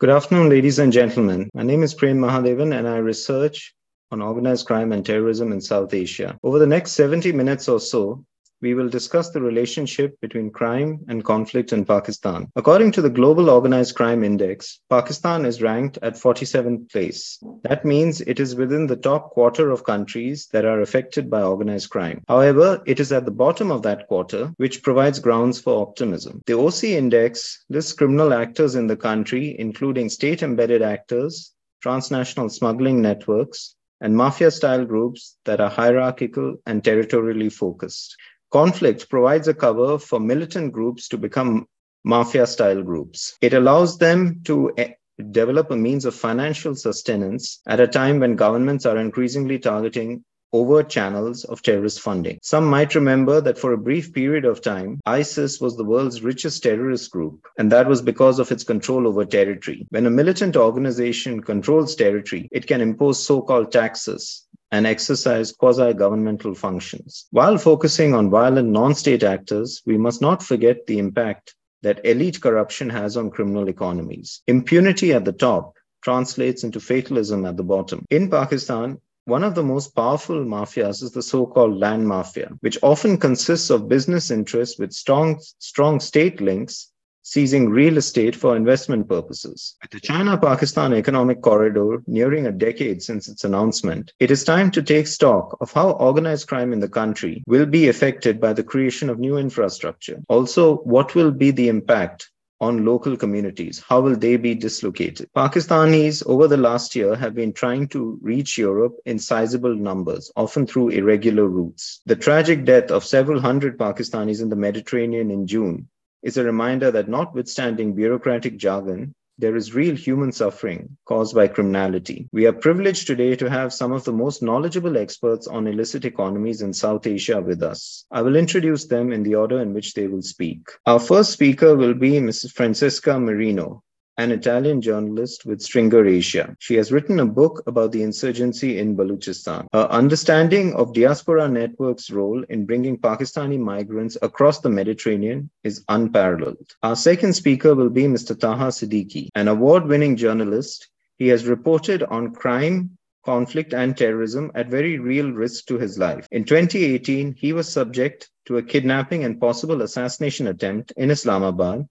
Good afternoon, ladies and gentlemen. My name is Prem Mahadevan, and I research on organized crime and terrorism in South Asia. Over the next 70 minutes or so, we will discuss the relationship between crime and conflict in Pakistan. According to the Global Organized Crime Index, Pakistan is ranked at 47th place. That means it is within the top quarter of countries that are affected by organized crime. However, it is at the bottom of that quarter, which provides grounds for optimism. The OC Index lists criminal actors in the country, including state embedded actors, transnational smuggling networks, and mafia style groups that are hierarchical and territorially focused. Conflict provides a cover for militant groups to become mafia style groups. It allows them to eh, develop a means of financial sustenance at a time when governments are increasingly targeting overt channels of terrorist funding. Some might remember that for a brief period of time, ISIS was the world's richest terrorist group, and that was because of its control over territory. When a militant organization controls territory, it can impose so called taxes, and exercise quasi governmental functions. While focusing on violent non state actors, we must not forget the impact that elite corruption has on criminal economies. Impunity at the top translates into fatalism at the bottom. In Pakistan, one of the most powerful mafias is the so-called land mafia, which often consists of business interests with strong, strong state links seizing real estate for investment purposes. With the China Pakistan Economic Corridor nearing a decade since its announcement, it is time to take stock of how organized crime in the country will be affected by the creation of new infrastructure. Also, what will be the impact on local communities? How will they be dislocated? Pakistanis over the last year have been trying to reach Europe in sizable numbers, often through irregular routes. The tragic death of several hundred Pakistanis in the Mediterranean in June is a reminder that notwithstanding bureaucratic jargon, there is real human suffering caused by criminality. We are privileged today to have some of the most knowledgeable experts on illicit economies in South Asia with us. I will introduce them in the order in which they will speak. Our first speaker will be Mrs. Francesca Marino an Italian journalist with Stringer Asia. She has written a book about the insurgency in Baluchistan. Her understanding of diaspora network's role in bringing Pakistani migrants across the Mediterranean is unparalleled. Our second speaker will be Mr. Taha Siddiqui, an award-winning journalist. He has reported on crime, conflict and terrorism at very real risk to his life. In 2018, he was subject to a kidnapping and possible assassination attempt in Islamabad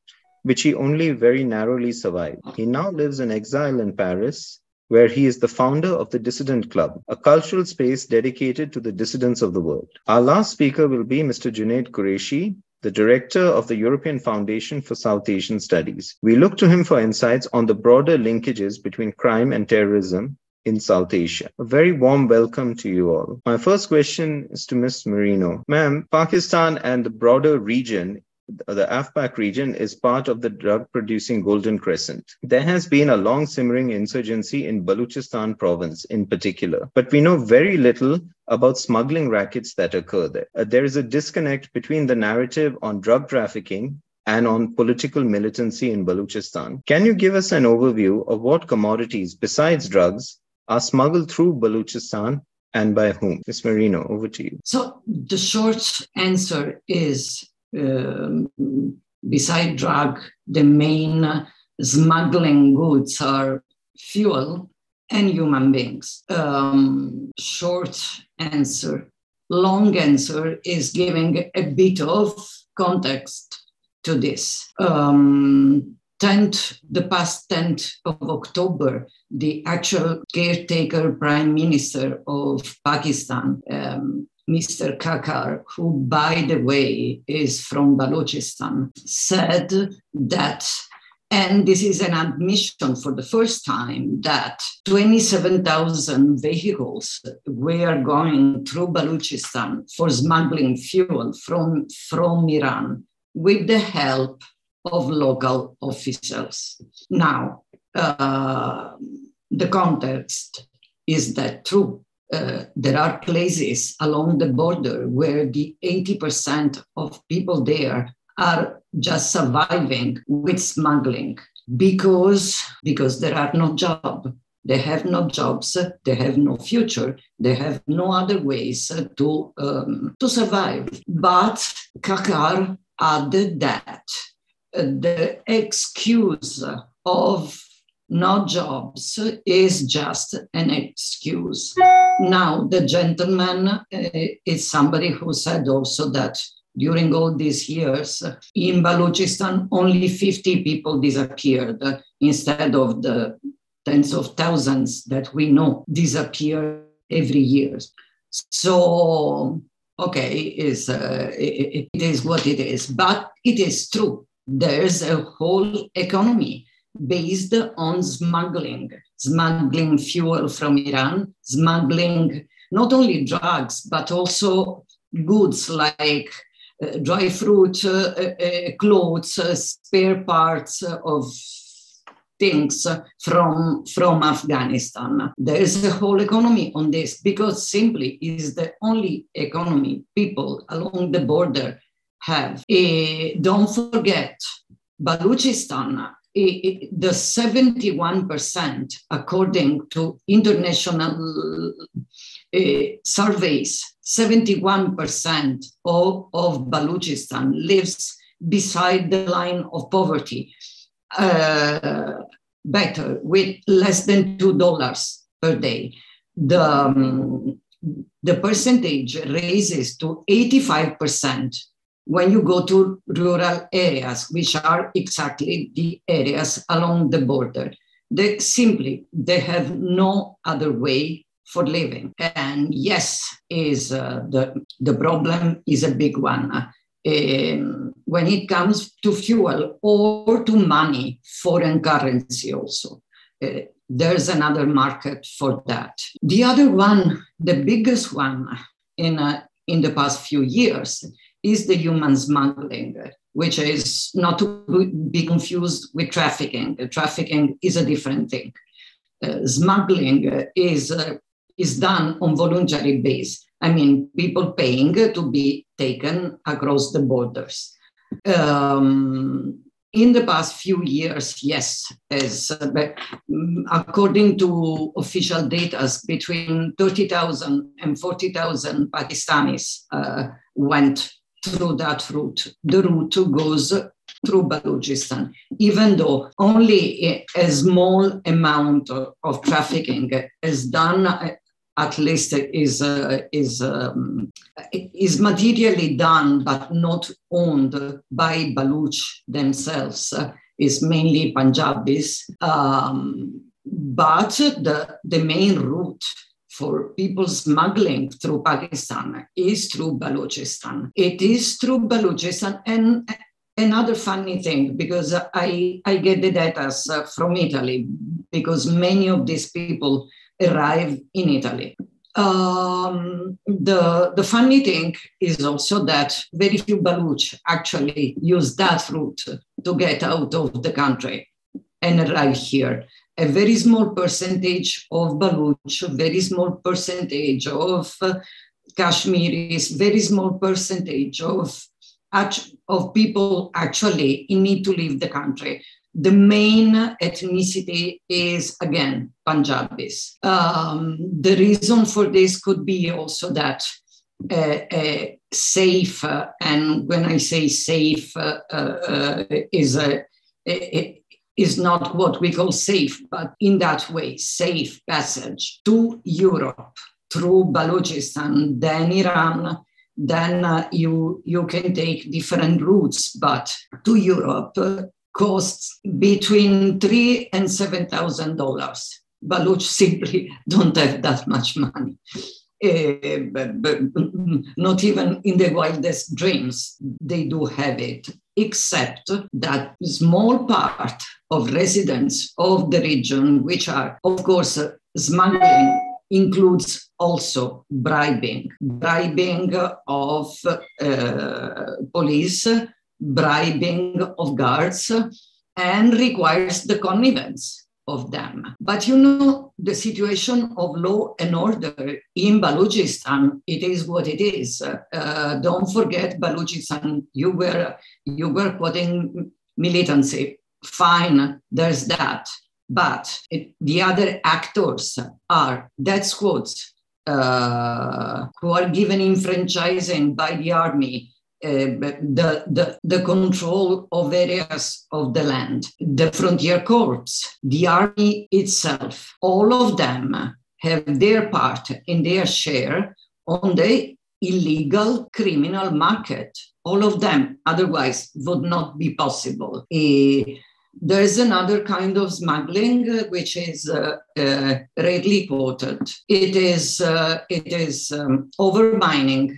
which he only very narrowly survived. He now lives in exile in Paris, where he is the founder of the Dissident Club, a cultural space dedicated to the dissidents of the world. Our last speaker will be Mr. Junaid Qureshi, the director of the European Foundation for South Asian Studies. We look to him for insights on the broader linkages between crime and terrorism in South Asia. A very warm welcome to you all. My first question is to Ms. Marino. Ma'am, Pakistan and the broader region the AfPak region is part of the drug producing Golden Crescent. There has been a long simmering insurgency in Baluchistan province in particular, but we know very little about smuggling rackets that occur there. Uh, there is a disconnect between the narrative on drug trafficking and on political militancy in Baluchistan. Can you give us an overview of what commodities besides drugs are smuggled through Baluchistan and by whom? Ms. Marino, over to you. So the short answer is beside drug, the main smuggling goods are fuel and human beings. Um, short answer. Long answer is giving a bit of context to this. Um, 10th, the past 10th of October, the actual caretaker prime minister of Pakistan, um, Mr. Kakar, who, by the way, is from Balochistan, said that, and this is an admission for the first time, that 27,000 vehicles were going through Balochistan for smuggling fuel from, from Iran with the help of local officials. Now, uh, the context is that true uh, there are places along the border where the 80% of people there are just surviving with smuggling because because there are no jobs they have no jobs they have no future they have no other ways to um, to survive. But kakar added that. The excuse of not jobs, is just an excuse. Now, the gentleman uh, is somebody who said also that during all these years, in Balochistan, only 50 people disappeared instead of the tens of thousands that we know disappear every year. So, okay, is uh, it, it is what it is, but it is true. There's a whole economy based on smuggling, smuggling fuel from Iran, smuggling not only drugs, but also goods like uh, dry fruit, uh, uh, clothes, spare parts of things from, from Afghanistan. There is a whole economy on this because simply is the only economy people along the border have. Uh, don't forget, Balochistan the 71%, according to international uh, surveys, 71% of, of Balochistan lives beside the line of poverty, uh, better, with less than $2 per day. The, um, the percentage raises to 85% when you go to rural areas, which are exactly the areas along the border, they simply they have no other way for living. And yes, is uh, the the problem is a big one. Um, when it comes to fuel or to money, foreign currency also. Uh, there's another market for that. The other one, the biggest one in, uh, in the past few years, is the human smuggling, which is not to be confused with trafficking. Trafficking is a different thing. Uh, smuggling is, uh, is done on voluntary base. I mean, people paying to be taken across the borders. Um, in the past few years, yes, as uh, mm, according to official data, between 30,000 and 40,000 Pakistanis uh, went through that route. The route goes through Balochistan, even though only a small amount of, trafficking is done, at least is, uh, is, um, is materially done, but not owned by Baloch themselves, uh, is mainly Punjabis. Um, but the, the main route for people smuggling through Pakistan is through Balochistan. It is through Balochistan. And another funny thing, because I, I get the data from Italy, because many of these people arrive in Italy. Um, the, the funny thing is also that very few Baloch actually use that route to get out of the country and arrive here a very small percentage of Baloch, very small percentage of uh, Kashmiris, very small percentage of, of people actually need to leave the country. The main ethnicity is, again, Punjabis. Um, the reason for this could be also that uh, uh, safe, uh, and when I say safe, uh, uh, is a, is not what we call safe, but in that way, safe passage to Europe through Balochistan, then Iran, then uh, you, you can take different routes, but to Europe uh, costs between three and seven thousand dollars. Baloch simply don't have that much money. Uh, but, but not even in the wildest dreams they do have it except that small part of residents of the region, which are, of course, uh, smuggling includes also bribing, bribing of uh, police, bribing of guards, and requires the connivance of them. But you know, the situation of law and order in Balochistan, it is what it is. Uh, don't forget Balochistan, you were, you were quoting militancy. Fine, there's that. But it, the other actors are death squads uh, who are given enfranchising by the army the, the, the control of areas of the land, the frontier corps, the army itself, all of them have their part in their share on the illegal criminal market. All of them, otherwise, would not be possible. Uh, there's another kind of smuggling uh, which is uh, uh, rarely quoted. It is uh, it is um, overmining,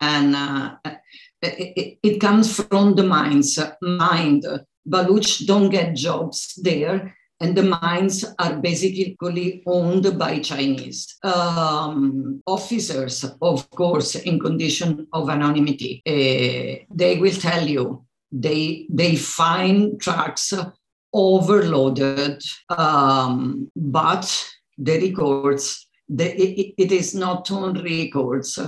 and uh, it, it, comes from the mines. Mind Baluch don't get jobs there, and the mines are basically owned by Chinese um, officers, of course, in condition of anonymity. Uh, they will tell you they they find trucks overloaded, um, but the records the, it, it is not on records.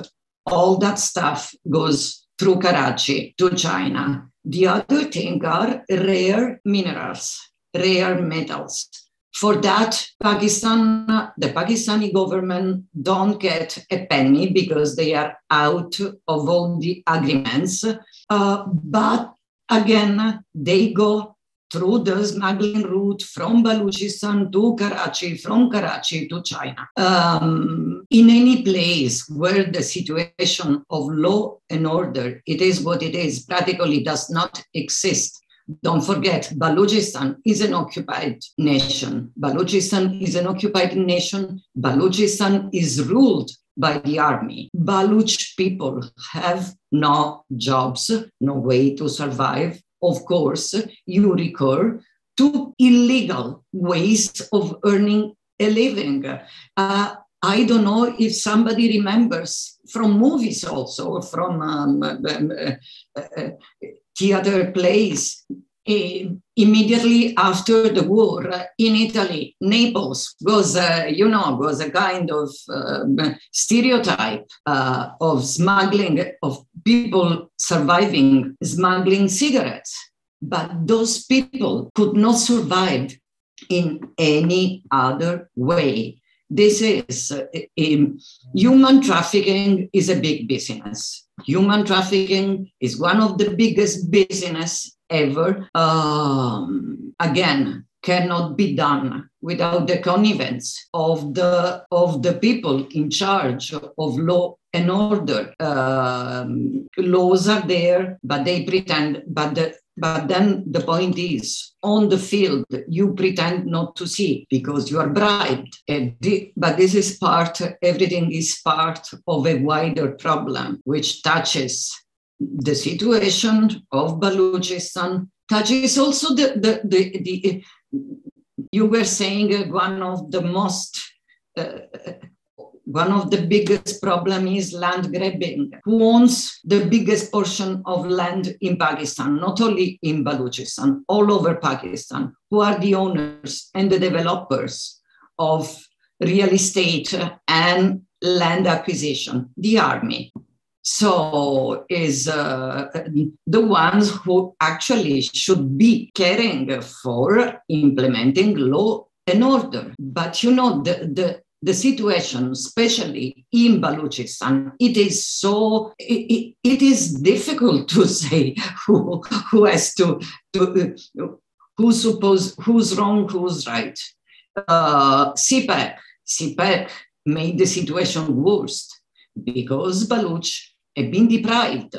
All that stuff goes through Karachi to China. The other thing are rare minerals rare metals. For that, Pakistan, the Pakistani government don't get a penny because they are out of all the agreements. Uh, but again, they go through the smuggling route from Balochistan to Karachi, from Karachi to China. Um, in any place where the situation of law and order, it is what it is, practically does not exist, don't forget, Balochistan is an occupied nation. Balochistan is an occupied nation. Balochistan is ruled by the army. Baluch people have no jobs, no way to survive. Of course, you recur to illegal ways of earning a living. Uh, I don't know if somebody remembers from movies also, from um, um uh, uh, theater plays uh, immediately after the war in Italy. Naples was, uh, you know, was a kind of um, stereotype uh, of smuggling, of people surviving smuggling cigarettes. But those people could not survive in any other way. This is uh, um, human trafficking is a big business Human trafficking is one of the biggest business ever. Um, again, cannot be done without the connivance of the of the people in charge of law and order. Um, laws are there, but they pretend. But the but then the point is, on the field, you pretend not to see because you are bribed. but this is part, everything is part of a wider problem which touches the situation of Balochistan, touches also the, the, the, the you were saying one of the most uh, one of the biggest problem is land grabbing. Who owns the biggest portion of land in Pakistan, not only in Balochistan, all over Pakistan? Who are the owners and the developers of real estate and land acquisition? The army. So is uh, the ones who actually should be caring for implementing law and order. But you know, the, the the situation, especially in Balochistan, it is so, it, it is difficult to say who, who has to, to who's suppose, who's wrong, who's right. Uh, CPEC made the situation worse because Baluch had been deprived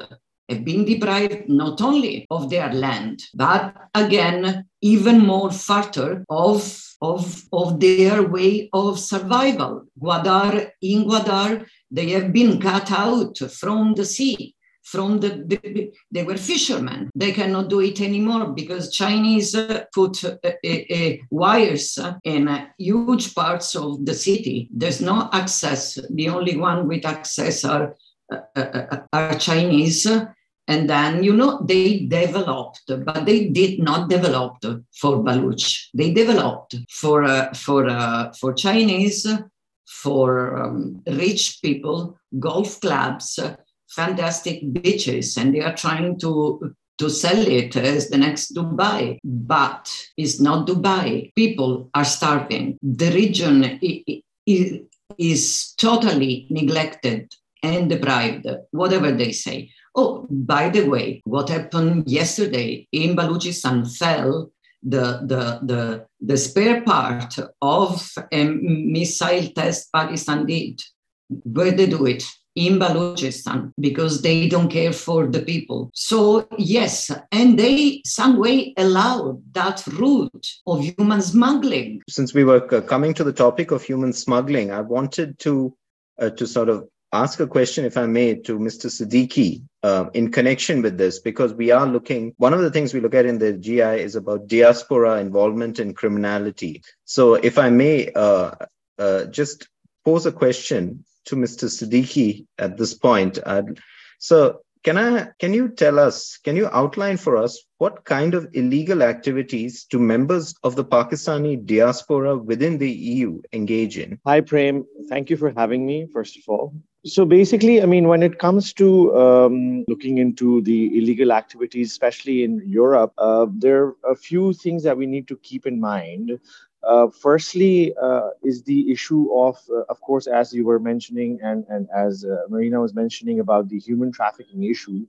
have been deprived not only of their land, but again, even more further of, of, of their way of survival. Gwadar, in Gwadar, they have been cut out from the sea. From the, the they were fishermen. They cannot do it anymore because Chinese uh, put uh, uh, uh wires in huge parts of the city. There's no access. The only one with access are uh, uh, are Chinese. And then, you know, they developed, but they did not develop for Baluch. They developed for, uh, for, uh, for Chinese, for um, rich people, golf clubs, uh, fantastic beaches, and they are trying to to sell it as the next Dubai, but it's not Dubai. People are starving. The region is totally neglected and deprived, whatever they say. Oh, by the way, what happened yesterday in Balochistan fell the, the, the, the spare part of a missile test Pakistan did. Where they do it? in Balochistan because they don't care for the people. So, yes, and they some way allow that route of human smuggling. Since we were coming to the topic of human smuggling, I wanted to uh, to sort of ask a question, if I may, to Mr. Siddiqui uh, in connection with this, because we are looking, one of the things we look at in the GI is about diaspora involvement in criminality. So, if I may uh, uh, just pose a question to Mr. Siddiqui at this point. so, can I can you tell us, can you outline for us what kind of illegal activities do members of the Pakistani diaspora within the EU engage in? Hi, Prem. Thank you for having me, first of all. So basically, I mean, when it comes to um, looking into the illegal activities, especially in Europe, uh, there are a few things that we need to keep in mind. Uh, firstly, uh, is the issue of, uh, of course, as you were mentioning, and, and as uh, Marina was mentioning about the human trafficking issue.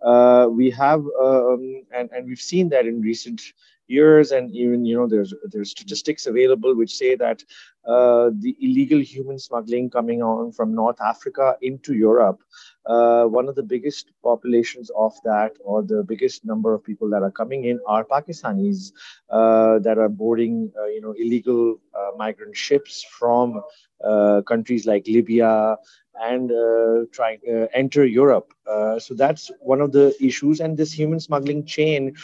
Uh, we have, um, and, and we've seen that in recent years, and even you know, there's there's statistics available which say that uh, the illegal human smuggling coming on from North Africa into Europe uh, one of the biggest populations of that, or the biggest number of people that are coming in, are Pakistanis uh, that are boarding, uh, you know, illegal uh, migrant ships from uh, countries like Libya and uh, trying to enter Europe. so that's one of the issues. And this human smuggling chain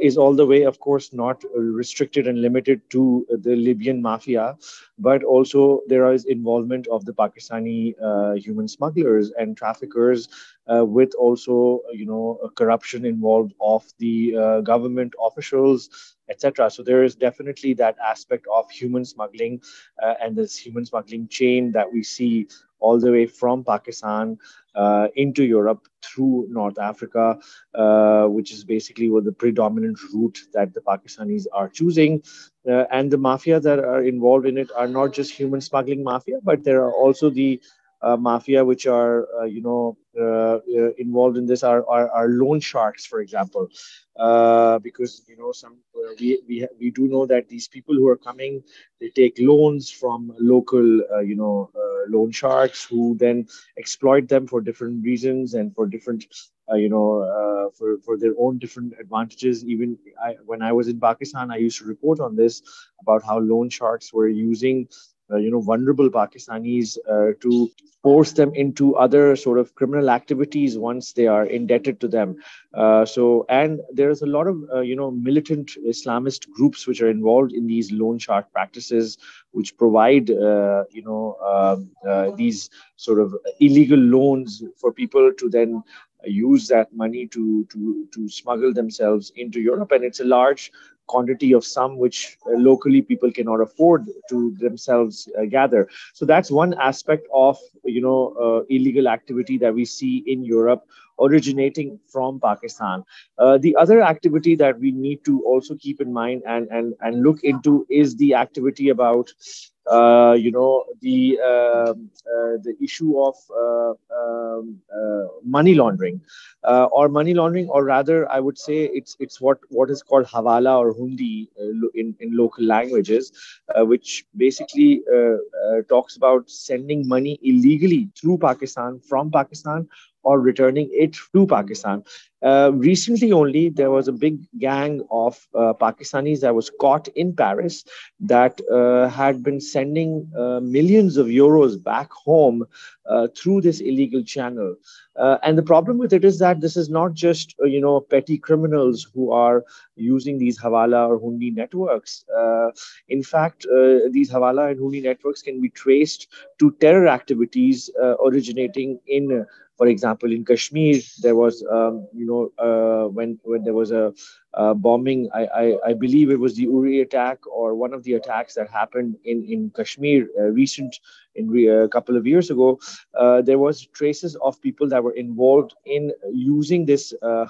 is all the way, of course, not restricted and limited to the Libyan mafia, but also there is involvement of the Pakistani human smugglers and traffickers uh, with also you know corruption involved of the uh, government officials etc so there is definitely that aspect of human smuggling uh, and this human smuggling chain that we see all the way from pakistan uh, into europe through north africa uh, which is basically what the predominant route that the pakistanis are choosing. Uh, and the mafia that are involved in it are not just human smuggling mafia but there are also the uh, mafia which are uh, you know uh, uh involved in this are, are, are loan sharks for example. Uh, because you know some we, we we do know that these people who are coming they take loans from local you know loan sharks who then exploit them for different reasons and for different you know for for their own different advantages. Even I, when i was in pakistan i used to report on this about how loan sharks were using you know vulnerable Pakistanis uh, to force them into other sort of criminal activities once they are indebted to them. Uh, so and there is a lot of you know militant Islamist groups which are involved in these loan shark practices, which provide you know um, these sort of illegal loans for people to then use that money to to to smuggle themselves into Europe, and it's a large quantity of some which uh, locally people cannot afford to themselves uh, gather. So that's one aspect of you know uh, illegal activity that we see in Europe originating from Pakistan. Uh, the other activity that we need to also keep in mind and, and, and look into is the activity about uh, you know the uh, uh, the issue of uh, um, uh, money laundering uh, or money laundering or rather i would say it's it's what what is called hawala or hundi in in local languages which basically talks about sending money illegally through pakistan from pakistan or returning it to Pakistan. Uh, recently, only there was a big gang of uh, Pakistanis that was caught in Paris that uh, had been sending uh, millions of euros back home uh, through this illegal channel. Uh, and the problem with it is that this is not just you know petty criminals who are using these hawala or hundi networks. in fact, these hawala and hundi networks can be traced to terror activities originating in for example, in Kashmir, there was, um, you know, uh, when when there was a, bombing, I, I, I believe it was the Uri attack or one of the attacks that happened in in Kashmir, uh, recent in a couple of years ago. Uh, there was traces of people that were involved in using this uh,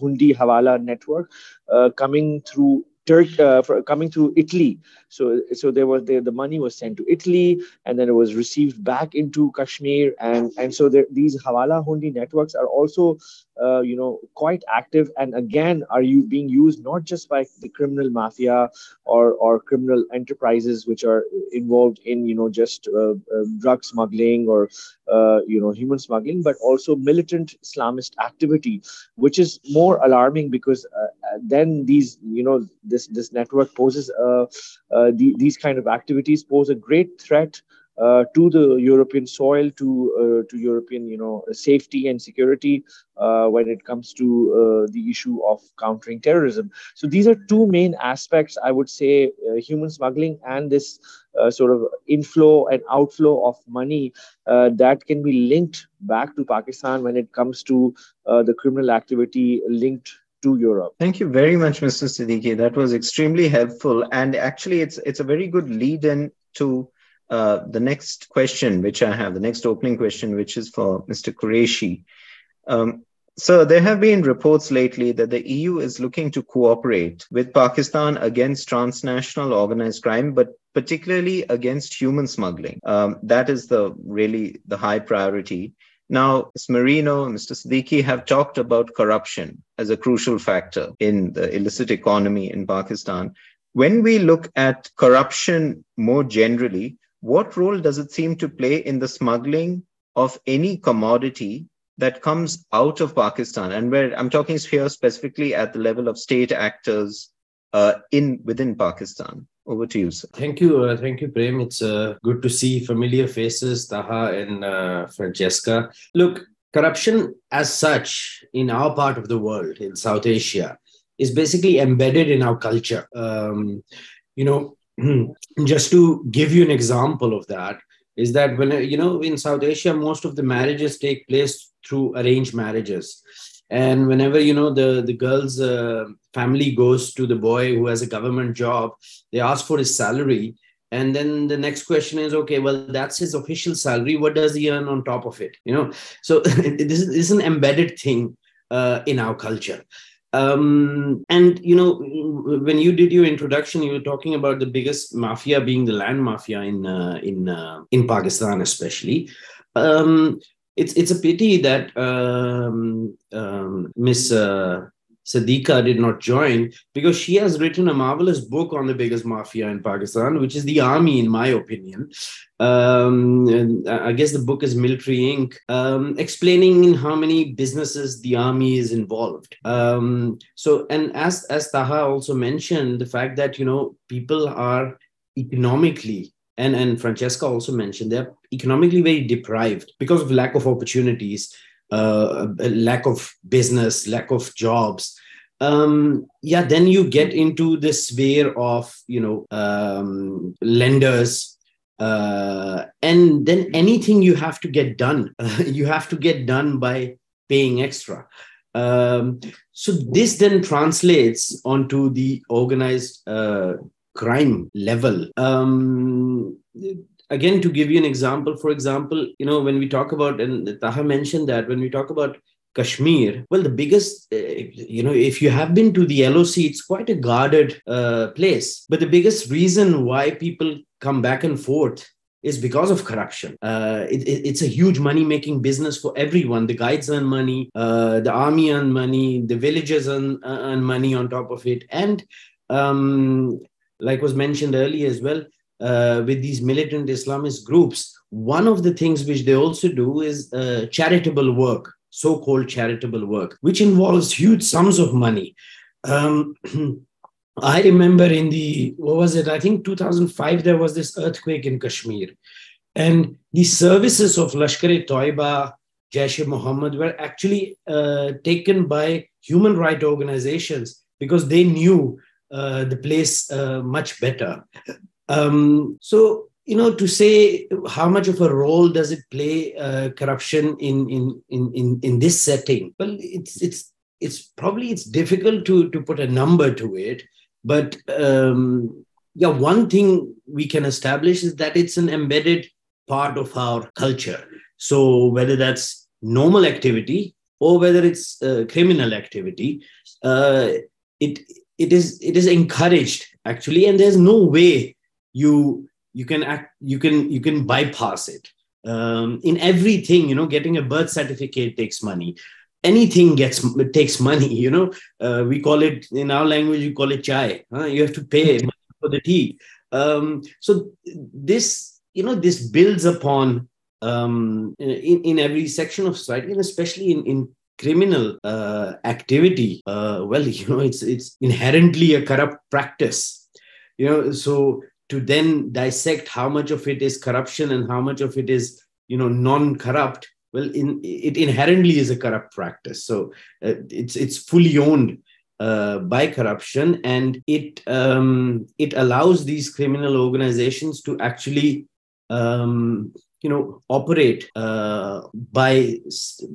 Hundi Hawala network, uh, coming through Turk uh, for coming to Italy. So so there was the, the money was sent to Italy and then it was received back into Kashmir and and so there, these Hawala Hundi networks are also uh, you know quite active. And again are you being used not just by the criminal mafia or or criminal enterprises which are involved in you know just uh, uh, drug smuggling or uh, you know human smuggling but also militant islamist activity which is more alarming because uh, uh, then these you know this this network poses the, these kind of activities pose a great threat uh, to the European soil, to uh, to European, you know, safety and security uh, when it comes to uh, the issue of countering terrorism. So these are two main aspects, I would say, human smuggling and this sort of inflow and outflow of money that can be linked back to Pakistan when it comes to the criminal activity linked to Europe. Thank you very much, Mr. Siddiqui. That was extremely helpful, and actually, it's it's a very good lead-in to uh, the next question, which I have, the next opening question, which is for Mr. Qureshi. Um, so there have been reports lately that the EU is looking to cooperate with Pakistan against transnational organized crime, but particularly against human smuggling. Um, that is the really the high priority. Now, Ms. Marino and Mr. Siddiqui have talked about corruption as a crucial factor in the illicit economy in Pakistan. When we look at corruption more generally, what role does it seem to play in the smuggling of any commodity that comes out of Pakistan? And where I'm talking here specifically at the level of state actors uh, in within Pakistan. Over to you, sir. Thank you, uh, thank you, Prem. It's uh, good to see familiar faces, Taha and uh, Francesca. Look, corruption as such in our part of the world, in South Asia, is basically embedded in our culture. Um, you know, just to give you an example of that is that when you know in south asia most of the marriages take place through arranged marriages. And whenever you know the the girl's uh, family goes to the boy who has a government job they ask for his salary. And then the next question is okay well that's his official salary. What does he earn on top of it? You know? So this is, this is an embedded thing uh, in our culture um, and you know, when you did your introduction, you were talking about the biggest mafia being the land mafia in uh, in uh, in Pakistan, especially. Um, it's it's a pity that um, um, Miss uh, Siddiqa did not join because she has written a marvelous book on the biggest mafia in Pakistan, which is the army, in my opinion. Um, I guess the book is Military Inc., um, explaining in how many businesses the army is involved. Um, so, and as as Taha also mentioned, the fact that you know people are economically and and Francesca also mentioned they're economically very deprived because of lack of opportunities uh, lack of business, lack of jobs, um, yeah, then you get into the sphere of you know um, lenders, uh, and then anything you have to get done, you have to get done by paying extra. Um, so this then translates onto the organized uh, crime level. Um, again to give you an example for example you know when we talk about and taha mentioned that when we talk about Kashmir, well, the biggest, uh, you know, if you have been to the LOC, it's quite a guarded uh, place. But the biggest reason why people come back and forth is because of corruption. Uh, it, it, it's a huge money making business for everyone. The guides earn money, uh, the army earn money, the villagers earn, earn money on top of it. And um, like was mentioned earlier as well, uh, with these militant Islamist groups, one of the things which they also do is uh, charitable work, so called charitable work, which involves huge sums of money. Um, I remember in the, what was it? I think 2005, there was this earthquake in Kashmir. And the services of Lashkar-e Toiba, Jaish Muhammad were actually uh, taken by human rights organizations because they knew uh, the place uh, much better. Um, so, you know, to say how much of a role does it play uh, corruption in, in in in in this setting? Well, it's it's it's probably it's difficult to to put a number to it, but um, yeah, one thing we can establish is that it's an embedded part of our culture. So whether that's normal activity or whether it's uh, criminal activity, uh, it it is it is encouraged actually and there's no way you you can act you can you can bypass it. Um, in everything you know getting a birth certificate takes money. Anything gets takes money you know. Uh, we call it in our language you call it chai huh? you have to pay for the tea. Um, so this you know this builds upon um, in, in every section of society and especially in, in criminal uh, activity. Uh, well you know it's it's inherently a corrupt practice. You know so to then dissect how much of it is corruption and how much of it is you know non-corrupt well in, it inherently is a corrupt practice. So uh, it's it's fully owned uh, by corruption and it um, it allows these criminal organizations to actually um, you know operate uh, by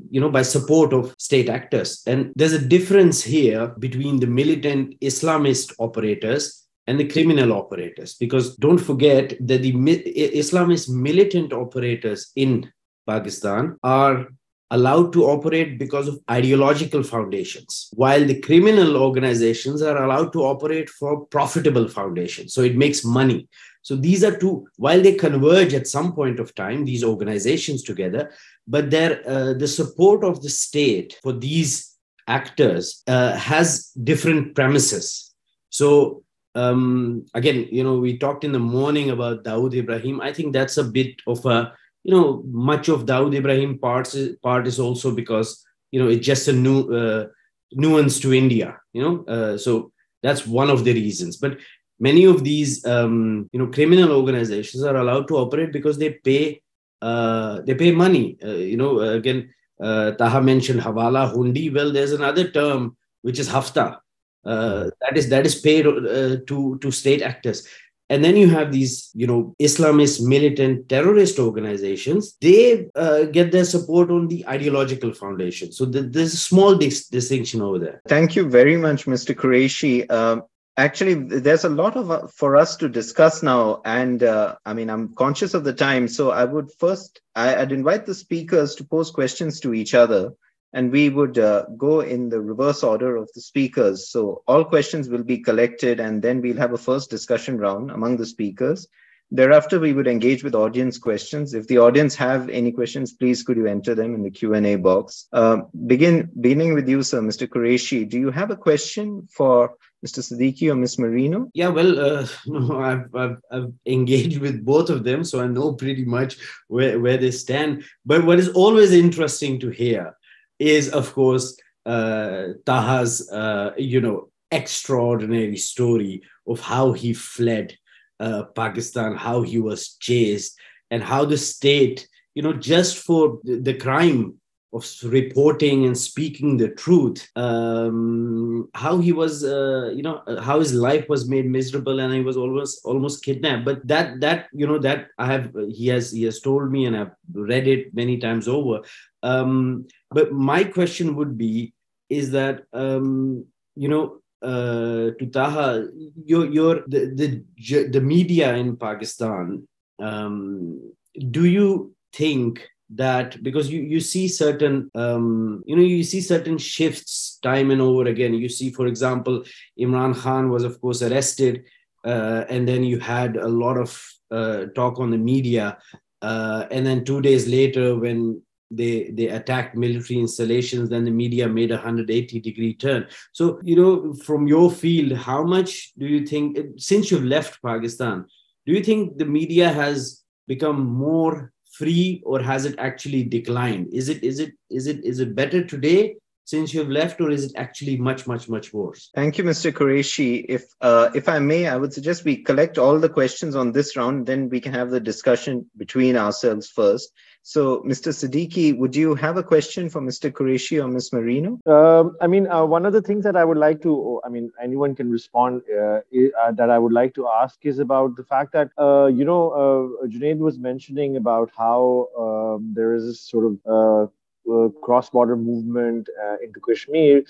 you know by support of state actors. And there's a difference here between the militant islamist operators and the criminal operators. Because don't forget that the Islamist militant operators in Pakistan are allowed to operate because of ideological foundations, while the criminal organizations are allowed to operate for profitable foundations. So it makes money. So these are two, while they converge at some point of time, these organizations together, but uh, the support of the state for these actors uh, has different premises. So um, again, you know, we talked in the morning about Dawood Ibrahim. I think that's a bit of a, you know, much of Dawood Ibrahim parts part is also because you know it's just a new uh, nuance to India. You know, uh, so that's one of the reasons. But many of these, um, you know, criminal organizations are allowed to operate because they pay, uh, they pay money. Uh, you know, again, uh, Taha mentioned Hawala Hundi. Well, there's another term which is Hafta uh, that is that is paid uh, to to state actors. And then you have these you know islamist militant terrorist organizations. They uh, get their support on the ideological foundation. So th- there's a small dis- distinction over there. Thank you very much mr qureshi. Um, actually there's a lot of uh, for us to discuss now. And uh, i mean i'm conscious of the time. So i would first I, i'd invite the speakers to pose questions to each other and we would uh, go in the reverse order of the speakers. So all questions will be collected, and then we'll have a first discussion round among the speakers. Thereafter, we would engage with audience questions. If the audience have any questions, please could you enter them in the Q&A box. Uh, begin beginning with you, sir, Mr. Qureshi. Do you have a question for Mr. Siddiqui or Ms. Marino? Yeah, well, uh, I've, I've, I've, engaged with both of them, so I know pretty much where, where they stand. But what is always interesting to hear is, of course, uh, Taha's, uh, you know, extraordinary story of how he fled uh, Pakistan, how he was chased, and how the state, you know, just for the, crime of reporting and speaking the truth, um, how he was, uh, you know, how his life was made miserable, and he was almost almost kidnapped. But that that you know that I have he has he has told me, and I've read it many times over. Um, but my question would be, is that um, you know uh, to Taha, your your the, the the media in Pakistan. Um, do you think that because you you see certain um, you know you see certain shifts time and over again. You see, for example, Imran Khan was of course arrested, uh, and then you had a lot of uh, talk on the media, uh, and then two days later when they they attacked military installations then the media made a 180 degree turn. So you know from your field how much do you think since you've left pakistan do you think the media has become more free or has it actually declined? Is it is it is it is it better today since you've left or is it actually much much much worse? Thank you mr qureshi. If uh, if i may i would suggest we collect all the questions on this round then we can have the discussion between ourselves first so, Mr. Siddiqui, would you have a question for Mr. Qureshi or Ms. Marino? Um, I mean, uh, one of the things that I would like to, I mean, anyone can respond, uh, uh, that I would like to ask is about the fact that, uh, you know, uh, Junaid was mentioning about how um, there is this sort of uh, cross-border movement uh, into Kashmir,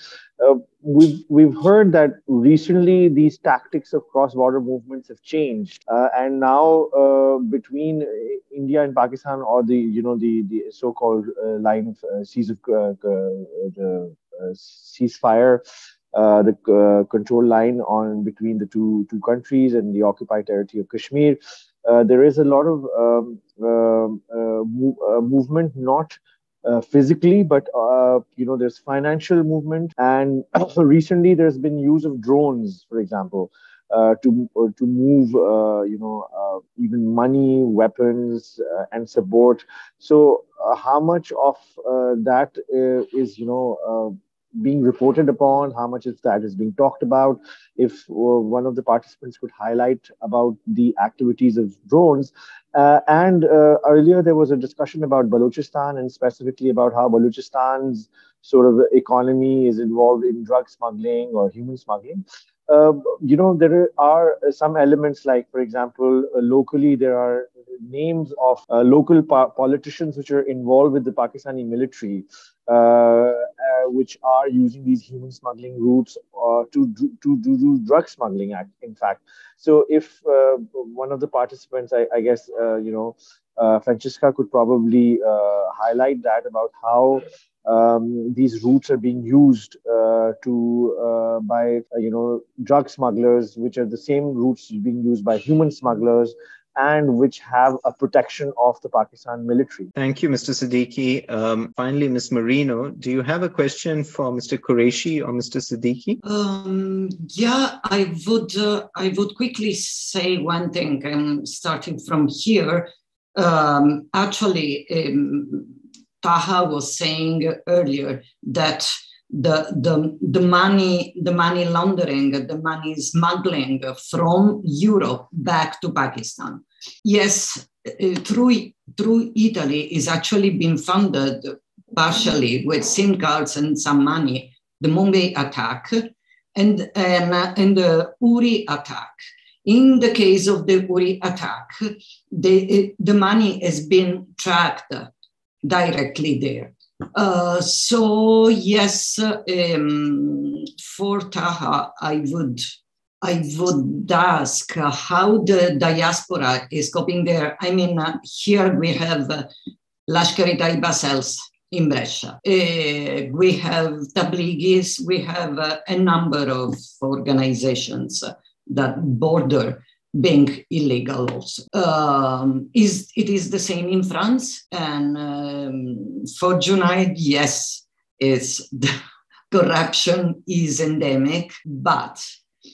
uh, we've we've heard that recently these tactics of cross-border movements have changed, uh, and now uh, between India and Pakistan, or the you know the the so-called line of cease of the ceasefire. the control line on between the two two countries and the occupied territory of Kashmir. There is a lot of um, um mo- movement, not uh, physically, but uh, you know, there's financial movement, and recently there's been use of drones, for example, uh, to to move, uh, you know, uh, even money, weapons, uh, and support. So, how much of that is, you know, being reported upon? How much is that is being talked about? If one of the participants could highlight about the activities of drones, uh, and uh, earlier there was a discussion about Balochistan and specifically about how Balochistan's sort of economy is involved in drug smuggling or human smuggling. Uh, you know, there are some elements like, for example, uh, locally there are names of uh, local po- politicians which are involved with the Pakistani military, uh, which are using these human smuggling routes to, do, to, do drug smuggling, in fact. So if uh, one of the participants, I, I guess, uh, you know, uh, Francesca could probably uh, highlight that about how um, these routes are being used uh, to uh, by you know drug smugglers, which are the same routes being used by human smugglers, and which have a protection of the Pakistan military. Thank you, Mr. Siddiqui. Um, finally, Ms. Marino, do you have a question for Mr. Qureshi or Mr. Siddiqui? Um, yeah, I would. Uh, I would quickly say one thing. I'm starting from here. Um, actually, um, Taha was saying earlier that the, the, the money the money laundering the money smuggling from europe back to pakistan. Yes uh, through through italy is actually being funded partially with sim cards and some money the mumbai attack and and, and the uri attack. In the case of the uri attack the, the money has been tracked directly there uh, so yes, um, for Taha, I would I would ask how the diaspora is coping there. I mean, uh, here we have uh, Lashkar-e-Taiba cells in Brescia. Uh, we have Tablighis, we have uh, a number of organizations that border being illegal also. Um, is it is the same in France and um, for Junaid, yes, it's the corruption is endemic, but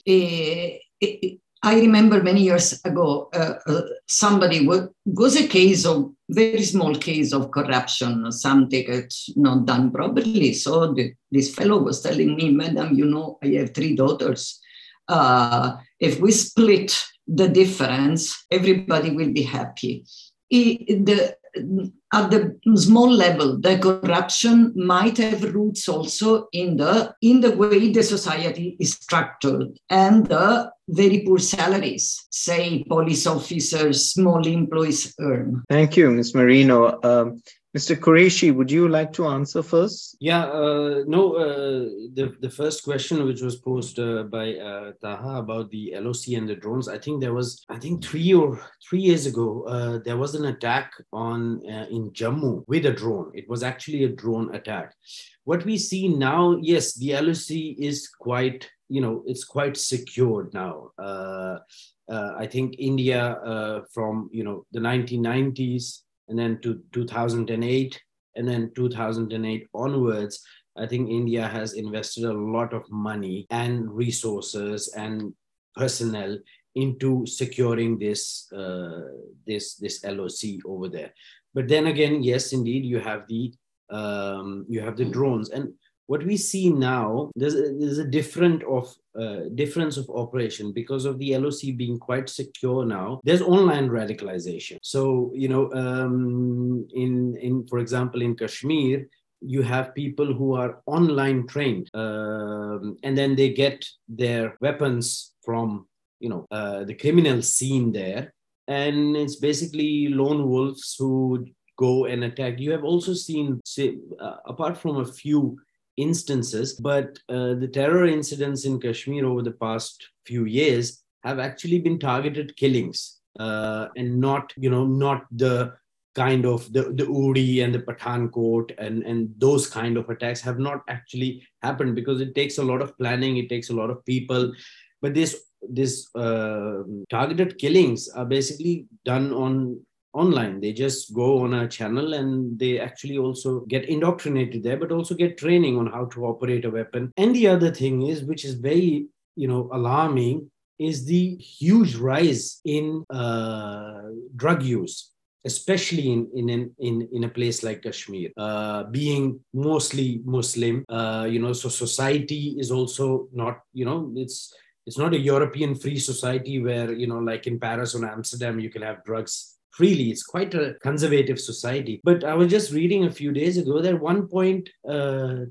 it, it, I remember many years ago, uh, uh, somebody was, was a case of very small case of corruption, some tickets not done properly. So the, this fellow was telling me, Madam, you know, I have three daughters. Uh, if we split the difference, everybody will be happy. The, at the small level, the corruption might have roots also in the in the way the society is structured and the very poor salaries, say police officers, small employees earn. Thank you, Ms. Marino. Um, Mr. Qureshi, would you like to answer first? Yeah, uh, no, uh, the, the first question which was posed uh, by uh, Taha about the LOC and the drones, I think there was, I think three or three years ago, uh, there was an attack on uh, in Jammu with a drone. It was actually a drone attack. What we see now, yes, the LOC is quite, you know, it's quite secured now. I think India from, you know, the 1990s, and then to 2008 and then 2008 onwards i think india has invested a lot of money and resources and personnel into securing this uh, this this loc over there. But then again yes indeed you have the um, you have the drones. And what we see now there's a, there's a different of uh, difference of operation because of the LOC being quite secure now. There's online radicalization. So you know, um, in in for example in Kashmir, you have people who are online trained, um, and then they get their weapons from you know uh, the criminal scene there, and it's basically lone wolves who go and attack. You have also seen, say, uh, apart from a few instances, but uh, the terror incidents in Kashmir over the past few years have actually been targeted killings uh, and not, you know, not the kind of the, the Uri and the Pathankot and, and those kind of attacks have not actually happened because it takes a lot of planning, it takes a lot of people. But this this uh, targeted killings are basically done on online they just go on a channel and they actually also get indoctrinated there but also get training on how to operate a weapon and the other thing is which is very you know alarming is the huge rise in uh, drug use especially in in in in a place like Kashmir, uh, being mostly Muslim. Uh, you know, so society is also not. You know, it's it's not a European free society where you know, like in Paris or Amsterdam, you can have drugs freely. It's quite a conservative society. But I was just reading a few days ago that 1.3 uh,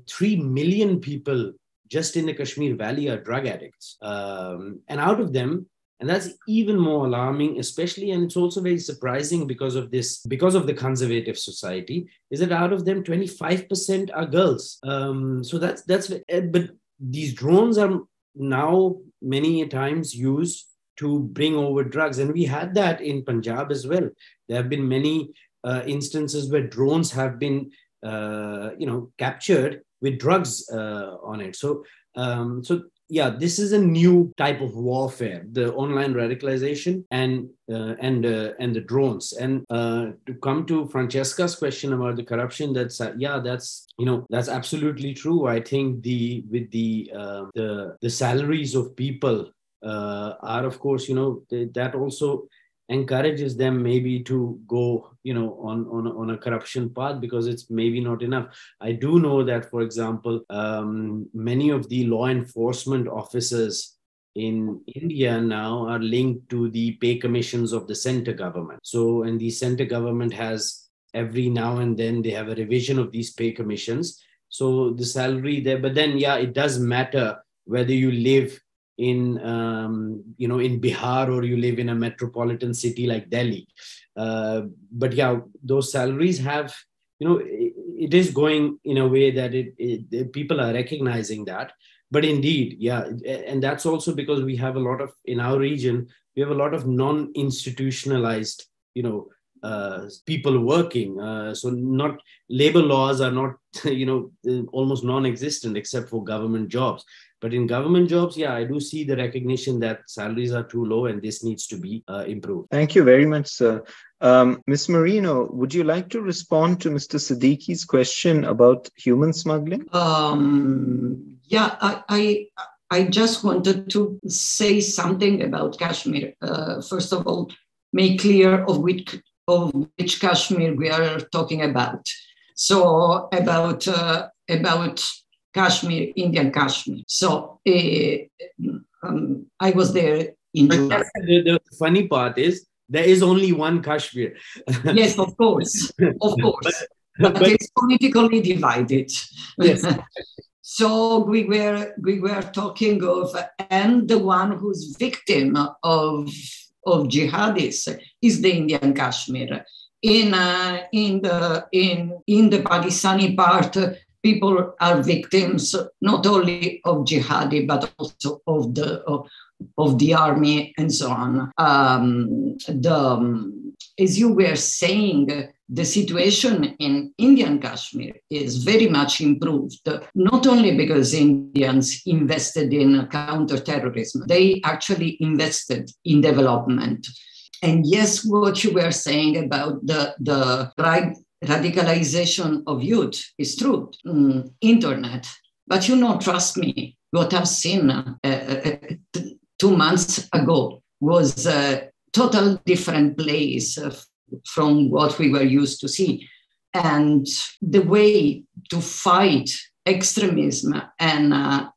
people just in the Kashmir Valley are drug addicts. Um, and out of them, and that's even more alarming especially and it's also very surprising because of this because of the conservative society is that out of them 25% are girls um, so that's that's but these drones are now many times used to bring over drugs. And we had that in Punjab as well. There have been many uh, instances where drones have been, uh, you know, captured with drugs uh, on it. So, um, so yeah, this is a new type of warfare: the online radicalization and uh, and uh, and the drones. And uh, to come to Francesca's question about the corruption, that's yeah, that's you know that's absolutely true. I think the with the the the salaries of people uh, are of course you know they, that also encourages them maybe to go you know on on, on a corruption path because it's maybe not enough. I do know that for example um, many of the law enforcement officers in india now are linked to the pay commissions of the center government. So and the center government has every now and then they have a revision of these pay commissions. So the salary there but then yeah it does matter whether you live in um, you know in Bihar or you live in a metropolitan city like Delhi. Uh, but yeah, those salaries have you know it, it is going in a way that it, it, people are recognizing that. But indeed, yeah, and that's also because we have a lot of in our region we have a lot of non-institutionalized you know uh, people working. Uh, so not labor laws are not you know almost non-existent except for government jobs. But in government jobs, yeah, I do see the recognition that salaries are too low and this needs to be uh, improved. Thank you very much, sir. Um, Ms. Marino, would you like to respond to Mr. Siddiqui's question about human smuggling? Um, yeah, I, I, I, just wanted to say something about Kashmir. Uh, first of all, make clear of which, of which Kashmir we are talking about. So about, uh, about Kashmir, Indian Kashmir. So uh, um, I was there in July. The, the, funny part is there is only one Kashmir. yes, of course, of course. but, but, it's politically divided. Yes. so we were we were talking of, and the one who's victim of of jihadists is the Indian Kashmir. In uh, in the in in the Pakistani part, people are victims not only of jihadi but also of the of, of the army and so on. Um, the, um, as you were saying, the situation in Indian Kashmir is very much improved, not only because Indians invested in counterterrorism, they actually invested in development. And yes, what you were saying about the, the right radicalization of youth is true, mm, internet. But you know, trust me, what I've seen uh, uh, two months ago was a total different place from what we were used to see. And the way to fight extremism and uh,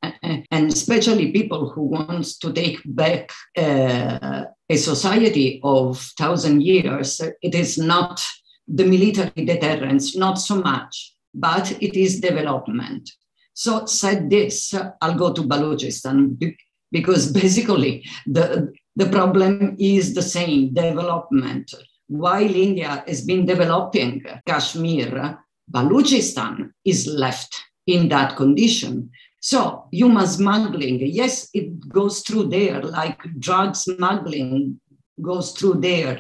and especially people who want to take back uh, a society of thousand years, it is not the military deterrence, not so much, but it is development. So said this, I'll go to Balochistan because basically the, the problem is the same, development. While India has been developing Kashmir, Balochistan is left in that condition. So human smuggling, yes, it goes through there, like drug smuggling goes through there,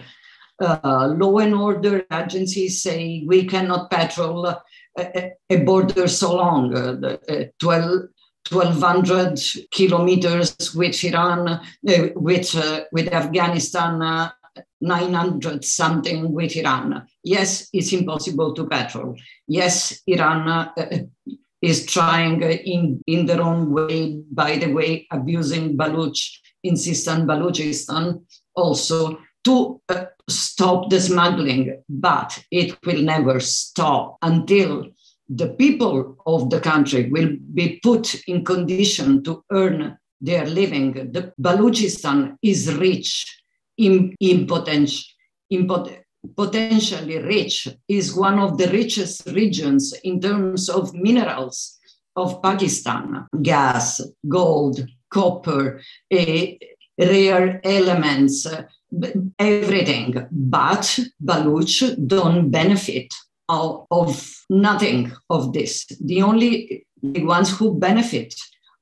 Uh, law and order agencies say we cannot patrol a, a border so long, uh, the, 12, 1200 kilometers with Iran, uh, with, uh, with Afghanistan, uh, 900 something with Iran. Yes, it's impossible to patrol. Yes, Iran uh, is trying in, in their own way, by the way, abusing Baluch in Sistan Baluchistan also to uh, stop the smuggling, but it will never stop until the people of the country will be put in condition to earn their living. The Baluchistan is rich in, in, potential, in pot, potentially rich, is one of the richest regions in terms of minerals of Pakistan, gas, gold, copper, uh, rare elements, everything. But Baluch don't benefit of, of nothing of this. The only the ones who benefit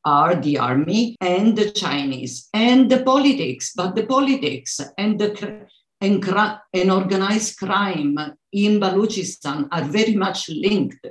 are the army and the Chinese and the politics, but the politics and the and, and organized crime in Balochistan are very much linked.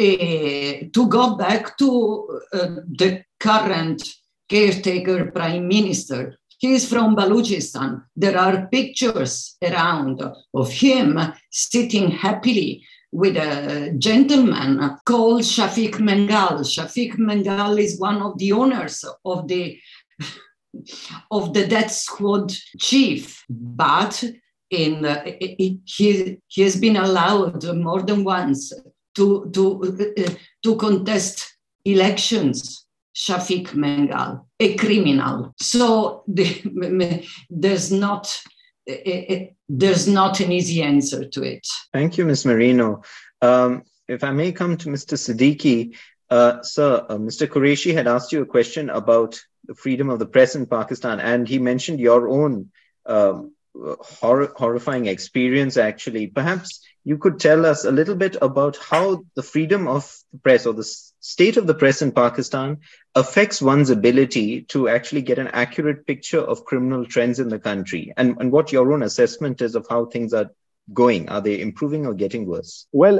Uh, to go back to uh, the current caretaker prime minister, he is from Balochistan. There are pictures around of him sitting happily with a gentleman called Shafiq Mengal. Shafiq Mengal is one of the owners of the of the death squad chief, but in uh, he, he has been allowed more than once to to uh, to contest elections Shafiq Mengal, a criminal. So the, there's not it, there's not an easy answer to it. Thank you, Ms. Marino. Um, if I may come to Mr. Siddiqui, uh, sir, uh, Mr. Qureshi had asked you a question about the freedom of the press in Pakistan, and he mentioned your own um, hor- horrifying experience, actually. Perhaps you could tell us a little bit about how the freedom of the press or the state of the press in Pakistan affects one's ability to actually get an accurate picture of criminal trends in the country and, and what your own assessment is of how things are going? Are they improving or getting worse? Well,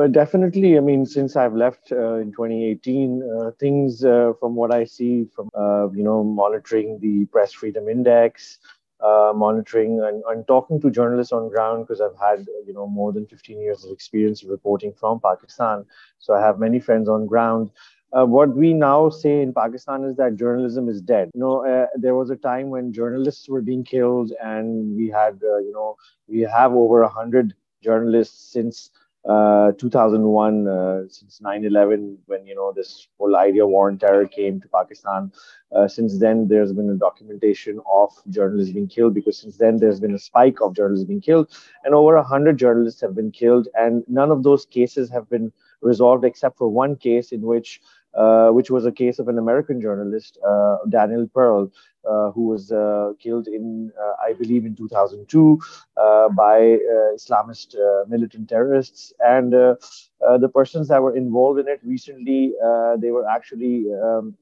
uh, definitely. I mean, since I've left uh, in 2018, uh, things uh, from what I see from, uh, you know, monitoring the Press Freedom Index, uh, monitoring and, and, talking to journalists on ground because I've had you know more than 15 years of experience reporting from Pakistan. So I have many friends on ground. Uh, what we now say in Pakistan is that journalism is dead. You know, uh, there was a time when journalists were being killed, and we had, uh, you know, we have over a hundred journalists since uh, 2001 uh, since 9-11 when you know this whole idea of war on terror came to pakistan. Uh, since then there's been a documentation of journalists being killed because since then there's been a spike of journalists being killed and over 100 journalists have been killed and none of those cases have been resolved except for one case in which uh, which was a case of an American journalist, uh, Daniel Pearl, uh, who was uh, killed in, uh, I believe, in 2002 uh, by Islamist militant terrorists. And the persons that were involved in it recently, they were actually um,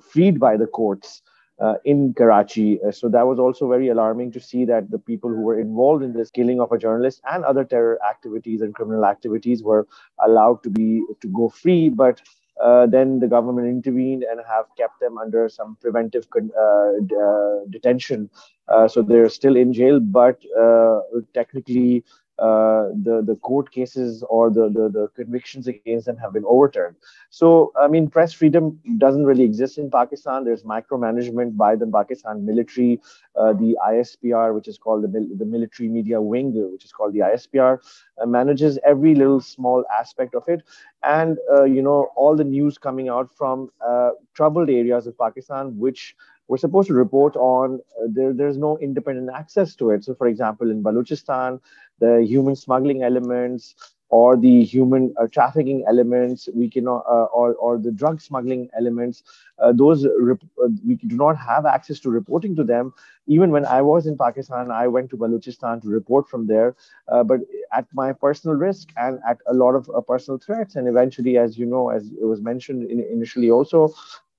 freed by the courts. Uh, in Karachi. Uh, so that was also very alarming to see that the people who were involved in this killing of a journalist and other terror activities and criminal activities were allowed to be to go free. But uh, then the government intervened and have kept them under some preventive uh, uh, detention. Uh, so they're still in jail, but uh, technically uh, the the court cases or the, the, the convictions against them have been overturned. So I mean, press freedom doesn't really exist in Pakistan. There's micromanagement by the Pakistan military, uh, the ISPR, which is called the the military media wing, which is called the ISPR, uh, manages every little small aspect of it, and uh, you know all the news coming out from uh, troubled areas of Pakistan, which we're supposed to report on uh, there, there's no independent access to it so for example in balochistan the human smuggling elements or the human uh, trafficking elements we cannot uh, or, or the drug smuggling elements uh, those rep- uh, we do not have access to reporting to them even when i was in pakistan i went to balochistan to report from there uh, but at my personal risk and at a lot of uh, personal threats and eventually as you know as it was mentioned in, initially also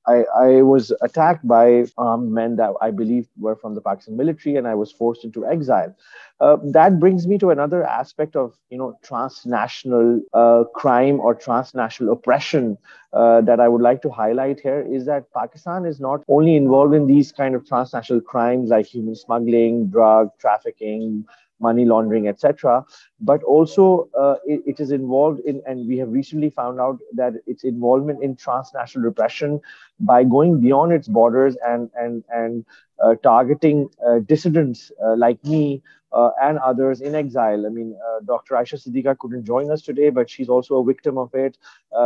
I, I was attacked by armed men that I believe were from the Pakistan military, and I was forced into exile. Uh, that brings me to another aspect of you know transnational uh, crime or transnational oppression uh, that I would like to highlight here is that Pakistan is not only involved in these kind of transnational crimes like human smuggling, drug trafficking, money laundering, etc. But also, uh, it, it is involved in, and we have recently found out that its involvement in transnational repression by going beyond its borders and and and uh, targeting uh, dissidents uh, like me uh, and others in exile. I mean, uh, Dr. Ayesha Siddiqa couldn't join us today, but she's also a victim of it.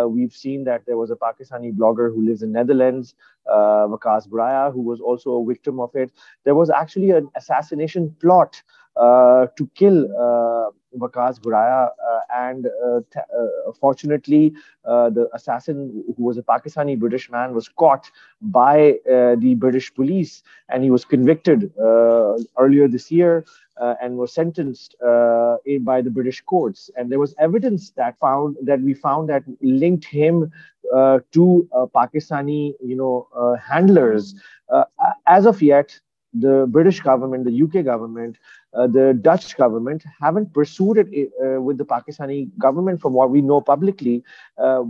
we've seen that there was a Pakistani blogger who lives in Netherlands, uh, Waqas Guraya, who was also a victim of it. There was actually an assassination plot uh, to kill uh, Waqas Guraya. Uh, and fortunately, the assassin, who was a Pakistani British man, was caught by the British police and he was convicted earlier this year. Uh, and was sentenced uh, by the British courts. And there was evidence that found that we found that linked him uh, to Pakistani, you know, handlers. as of yet, the British government, the UK government, uh, the Dutch government haven't pursued it uh, with the Pakistani government, from what we know publicly, uh,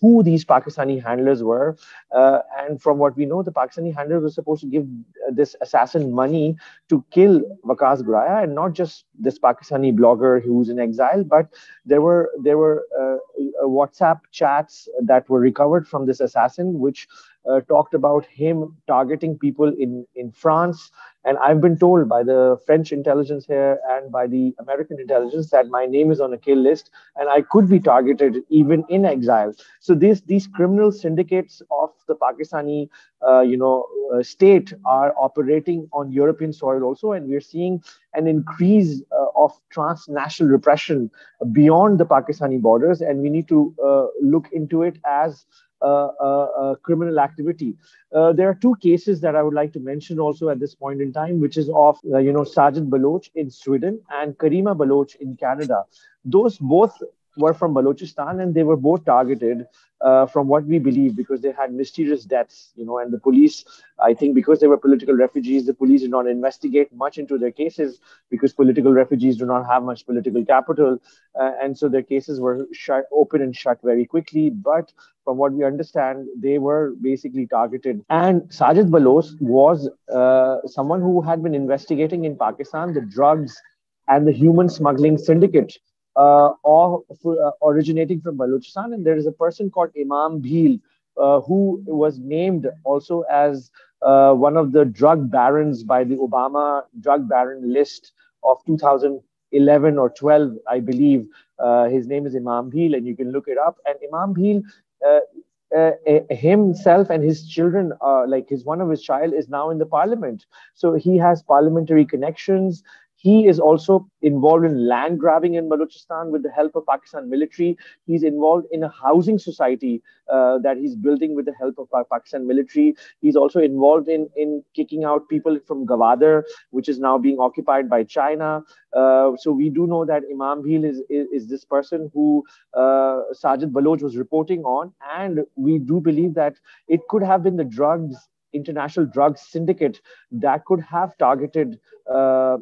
who these Pakistani handlers were. Uh, and from what we know, the Pakistani handlers were supposed to give uh, this assassin money to kill Waqas Guraya, and not just this Pakistani blogger who's in exile, but there were there were uh, WhatsApp chats that were recovered from this assassin, which uh, talked about him targeting people in, in France. And I've been told by the French intelligence here and by the American intelligence that my name is on a kill list and I could be targeted even in exile. So these, these criminal syndicates of the Pakistani uh, you know, uh, state are operating on European soil also. And we're seeing an increase uh, of transnational repression beyond the Pakistani borders. And we need to uh, look into it as Uh, uh, uh, criminal activity. there are two cases that I would like to mention also at this point in time, which is of you know Sajid Baloch in Sweden and Karima Baloch in Canada. Those both were from Balochistan and they were both targeted uh, from what we believe because they had mysterious deaths, you know, and the police, I think because they were political refugees, the police did not investigate much into their cases because political refugees do not have much political capital. Uh, and so their cases were shut, open and shut very quickly. But from what we understand, they were basically targeted. And Sajid Baloch was uh, someone who had been investigating in Pakistan the drugs and the human smuggling syndicate uh, or uh, originating from Balochistan. And there is a person called Imam Bhil, uh, who was named also as uh, one of the drug barons by the Obama drug baron list of 2011 or 12, I believe. Uh, his name is Imam Bhil, and you can look it up. And Imam Bhil, uh, himself and his children, like his one of his child, is now in the parliament. So he has parliamentary connections. He is also involved in land grabbing in Balochistan with the help of Pakistan military. He's involved in a housing society uh, that he's building with the help of Pakistan military. He's also involved in, in kicking out people from Gwadar, which is now being occupied by China. Uh, so we do know that Imam Bhil is, is, is this person who uh, Sajid Baloch was reporting on. And we do believe that it could have been the drugs international drug syndicate that could have targeted uh, uh,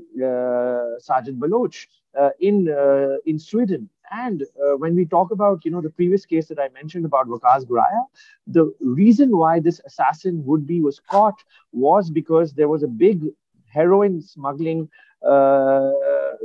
Sajid Baloch uh, in uh, in Sweden. And uh, when we talk about you know the previous case that I mentioned about Waqas Guraya, the reason why this assassin would be was caught was because there was a big heroin smuggling uh,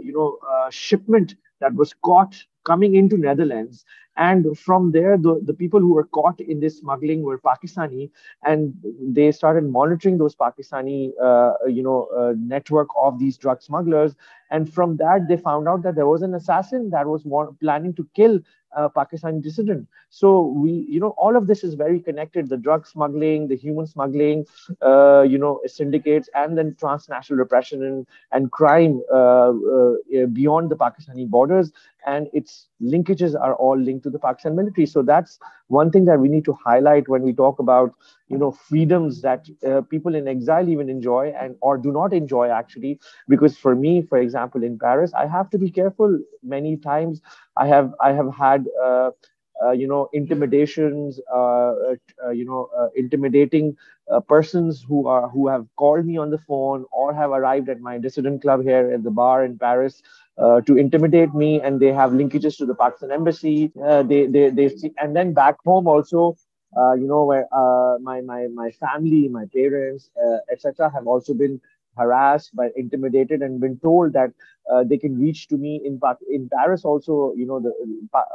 you know shipment that was caught coming into Netherlands. And from there, the, the people who were caught in this smuggling were Pakistani, and they started monitoring those Pakistani, uh, you know, uh, network of these drug smugglers. And from that, they found out that there was an assassin that was planning to kill a Pakistani dissident. So we, you know, all of this is very connected: the drug smuggling, the human smuggling, uh, you know, syndicates, and then transnational repression and, and crime uh, uh, beyond the Pakistani borders and its linkages are all linked to the Pakistan military. So that's one thing that we need to highlight when we talk about you know freedoms that uh, people in exile even enjoy and or do not enjoy actually. Because for me, for example, in Paris, I have to be careful. Many times, I have I have had. Uh, uh, you know, intimidations, uh, uh, you know, intimidating persons who are who have called me on the phone or have arrived at my dissident club here at the bar in Paris uh, to intimidate me, and they have linkages to the Pakistan embassy. Uh, they, they, they, see, and then back home also, uh, you know, where my my my family, my parents, etc., have also been harassed, by intimidated, and been told that uh, they can reach to me in in Paris. Also, you know, the pa-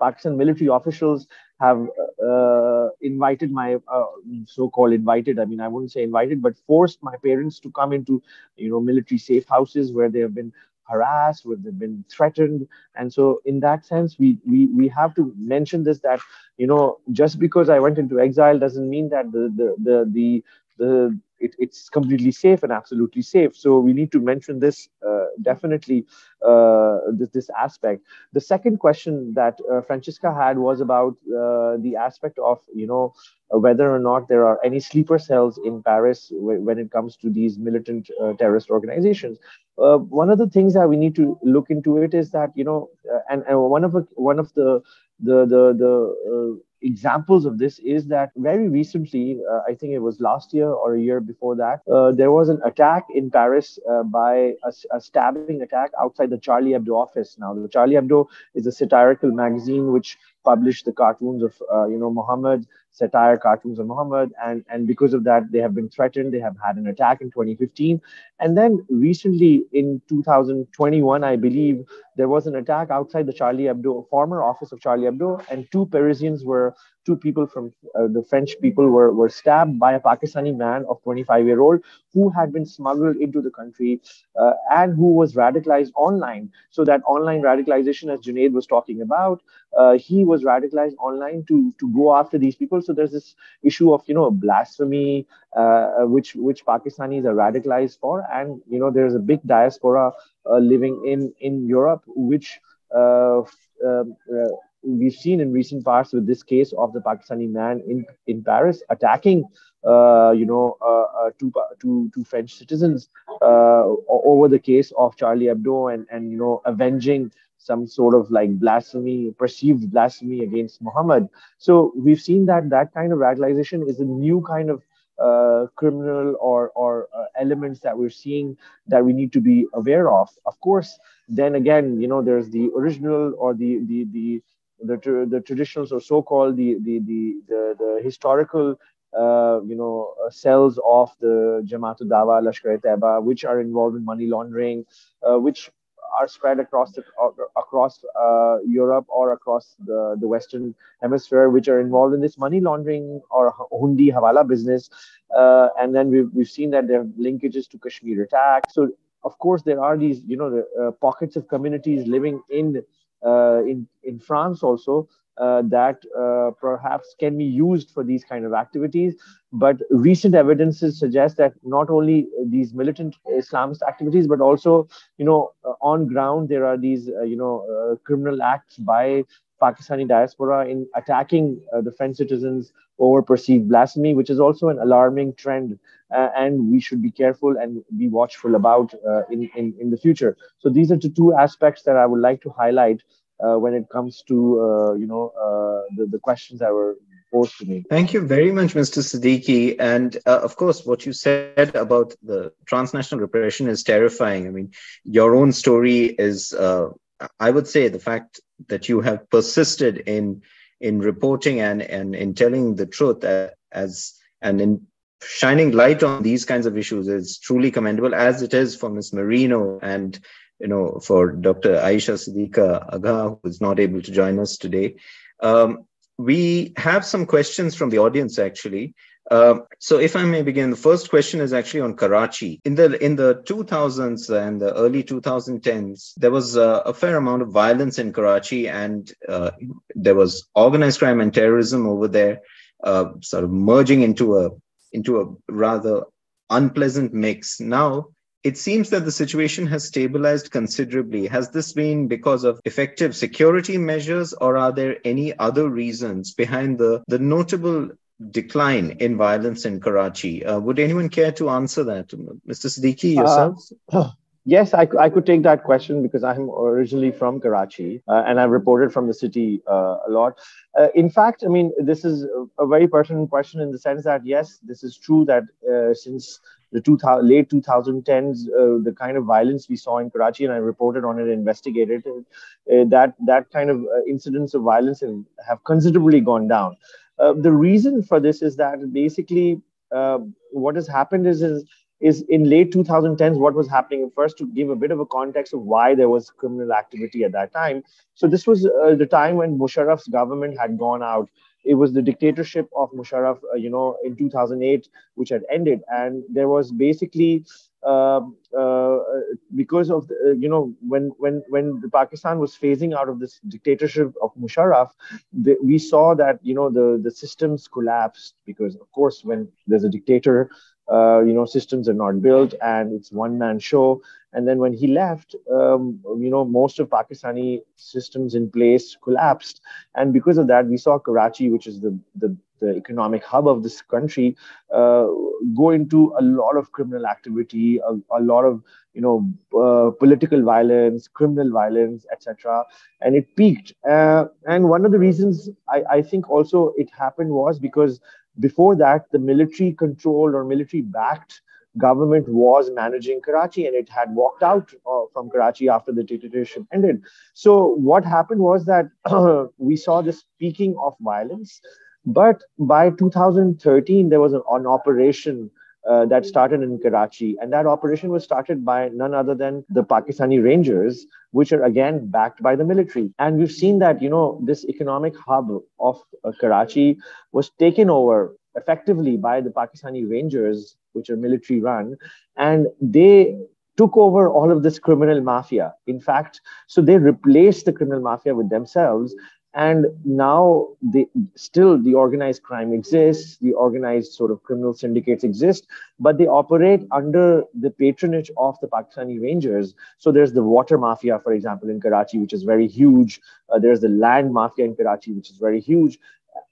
Pakistan military officials have uh, invited my uh, so-called invited. I mean, I wouldn't say invited, but forced my parents to come into, you know, military safe houses where they have been harassed, where they've been threatened. And so, in that sense, we we we have to mention this that you know, just because I went into exile doesn't mean that the the the the the it, it's completely safe and absolutely safe. So we need to mention this uh, definitely, uh, this, this aspect. The second question that uh, Francesca had was about uh, the aspect of, you know, whether or not there are any sleeper cells in Paris when it comes to these militant uh, terrorist organizations. Uh, one of the things that we need to look into it is that, you know, and, and one of one of the the the the examples of this is that very recently, uh, I think it was last year or a year before that, uh, there was an attack in Paris uh, by a, a, stabbing attack outside the Charlie Hebdo office. Now, the Charlie Hebdo is a satirical magazine which published the cartoons of, uh, you know, Muhammad, satire cartoons of Muhammad. And, and because of that, they have been threatened. They have had an attack in 2015. And then recently in 2021, I believe, there was an attack outside the Charlie Hebdo, former office of Charlie Hebdo, and two Parisians were two people from uh, the French people were, were stabbed by a Pakistani man of 25 year old who had been smuggled into the country uh, and who was radicalized online. So that online radicalization, as Junaid was talking about, uh, he was radicalized online to, to go after these people. So there's this issue of, you know, blasphemy, uh, which, which Pakistanis are radicalized for. And, you know, there's a big diaspora uh, living in, in Europe, which uh, um, we've seen in recent past with this case of the Pakistani man in, in Paris attacking, uh, you know, uh, uh, two, two, two French citizens uh, over the case of Charlie Hebdo and, and, you know, avenging some sort of like blasphemy, perceived blasphemy against Muhammad. So we've seen that that kind of radicalization is a new kind of uh, criminal or or uh, elements that we're seeing that we need to be aware of. Of course, then again, you know, there's the original or the the the the, the traditionals or so-called the, the, the, the, the historical uh, you know, uh, cells of the Jamaat Dawa, Lashkar Taiba, which are involved in money laundering, uh, which are spread across the, across uh, Europe or across the, the Western Hemisphere, which are involved in this money laundering or hundi hawala business. Uh, and then we've, we've seen that there are linkages to Kashmir attack. So of course there are these, you know, the, uh, pockets of communities living in uh, in in France also uh, that uh, perhaps can be used for these kind of activities. But recent evidences suggest that not only these militant Islamist activities, but also, you know, on ground there are these, you know, criminal acts by Pakistani diaspora in attacking uh, the French citizens over perceived blasphemy, which is also an alarming trend. Uh, and we should be careful and be watchful about uh, in, in, in the future. So these are the two aspects that I would like to highlight when it comes to, you know, the, the questions that were posed to me. Thank you very much, Mr. Siddiqui. And uh, of course, what you said about the transnational repression is terrifying. I mean, your own story is, uh, I would say, the fact that you have persisted in in reporting and and in telling the truth as and in shining light on these kinds of issues is truly commendable as it is for Ms. Marino and you know for Dr. Ayesha Siddiqa Agha who is not able to join us today. Um, we have some questions from the audience actually. Um, so if I may begin, the first question is actually on Karachi. In the in the 2000s and the early 2010s, there was a, a fair amount of violence in Karachi, and uh, there was organized crime and terrorism over there, uh, sort of merging into a into a rather unpleasant mix. Now it seems that the situation has stabilized considerably. Has this been because of effective security measures, or are there any other reasons behind the, the notable decline in violence in Karachi. Uh, would anyone care to answer that? Mr. Siddiqui, yourself? Uh, Yes, I, I could take that question because I'm originally from Karachi uh, and I've reported from the city uh, a lot. Uh, in fact, I mean, this is a very pertinent question in the sense that, yes, this is true that uh, since the 2000, late 2010s, uh, the kind of violence we saw in Karachi, and I reported on it, investigated uh, that that kind of incidents of violence have, have considerably gone down. The reason for this is that basically what has happened is, is is in late 2010s what was happening first to give a bit of a context of why there was criminal activity at that time. So this was uh, the time when musharraf's government had gone out it was the dictatorship of musharraf uh, you know in 2008 which had ended. And there was basically um, uh, because of the, uh, you know when when when Pakistan was phasing out of this dictatorship of Musharraf, the, we saw that you know the the systems collapsed because of course when there's a dictator, uh, you know systems are not built and it's one man show. And then when he left um, you know most of pakistani systems in place collapsed. And because of that we saw karachi which is the the, the economic hub of this country uh, go into a lot of criminal activity a, a lot of you know uh, political violence criminal violence etc and it peaked. Uh, and one of the reasons I, I think also it happened was because before that, the military controlled or military backed government was managing Karachi and it had walked out uh, from Karachi after the dictatorship ended. So, what happened was that we saw this peaking of violence. But by 2013, there was an, an operation uh, that started in Karachi. And that operation was started by none other than the Pakistani Rangers, which are again backed by the military. And we've seen that, you know, this economic hub of uh, Karachi was taken over effectively by the Pakistani Rangers, which are military run. And they took over all of this criminal mafia. In fact, so they replaced the criminal mafia with themselves and now the still the organized crime exists the organized sort of criminal syndicates exist but they operate under the patronage of the pakistani rangers. So there's the water mafia for example in karachi which is very huge. Uh, there's the land mafia in karachi which is very huge.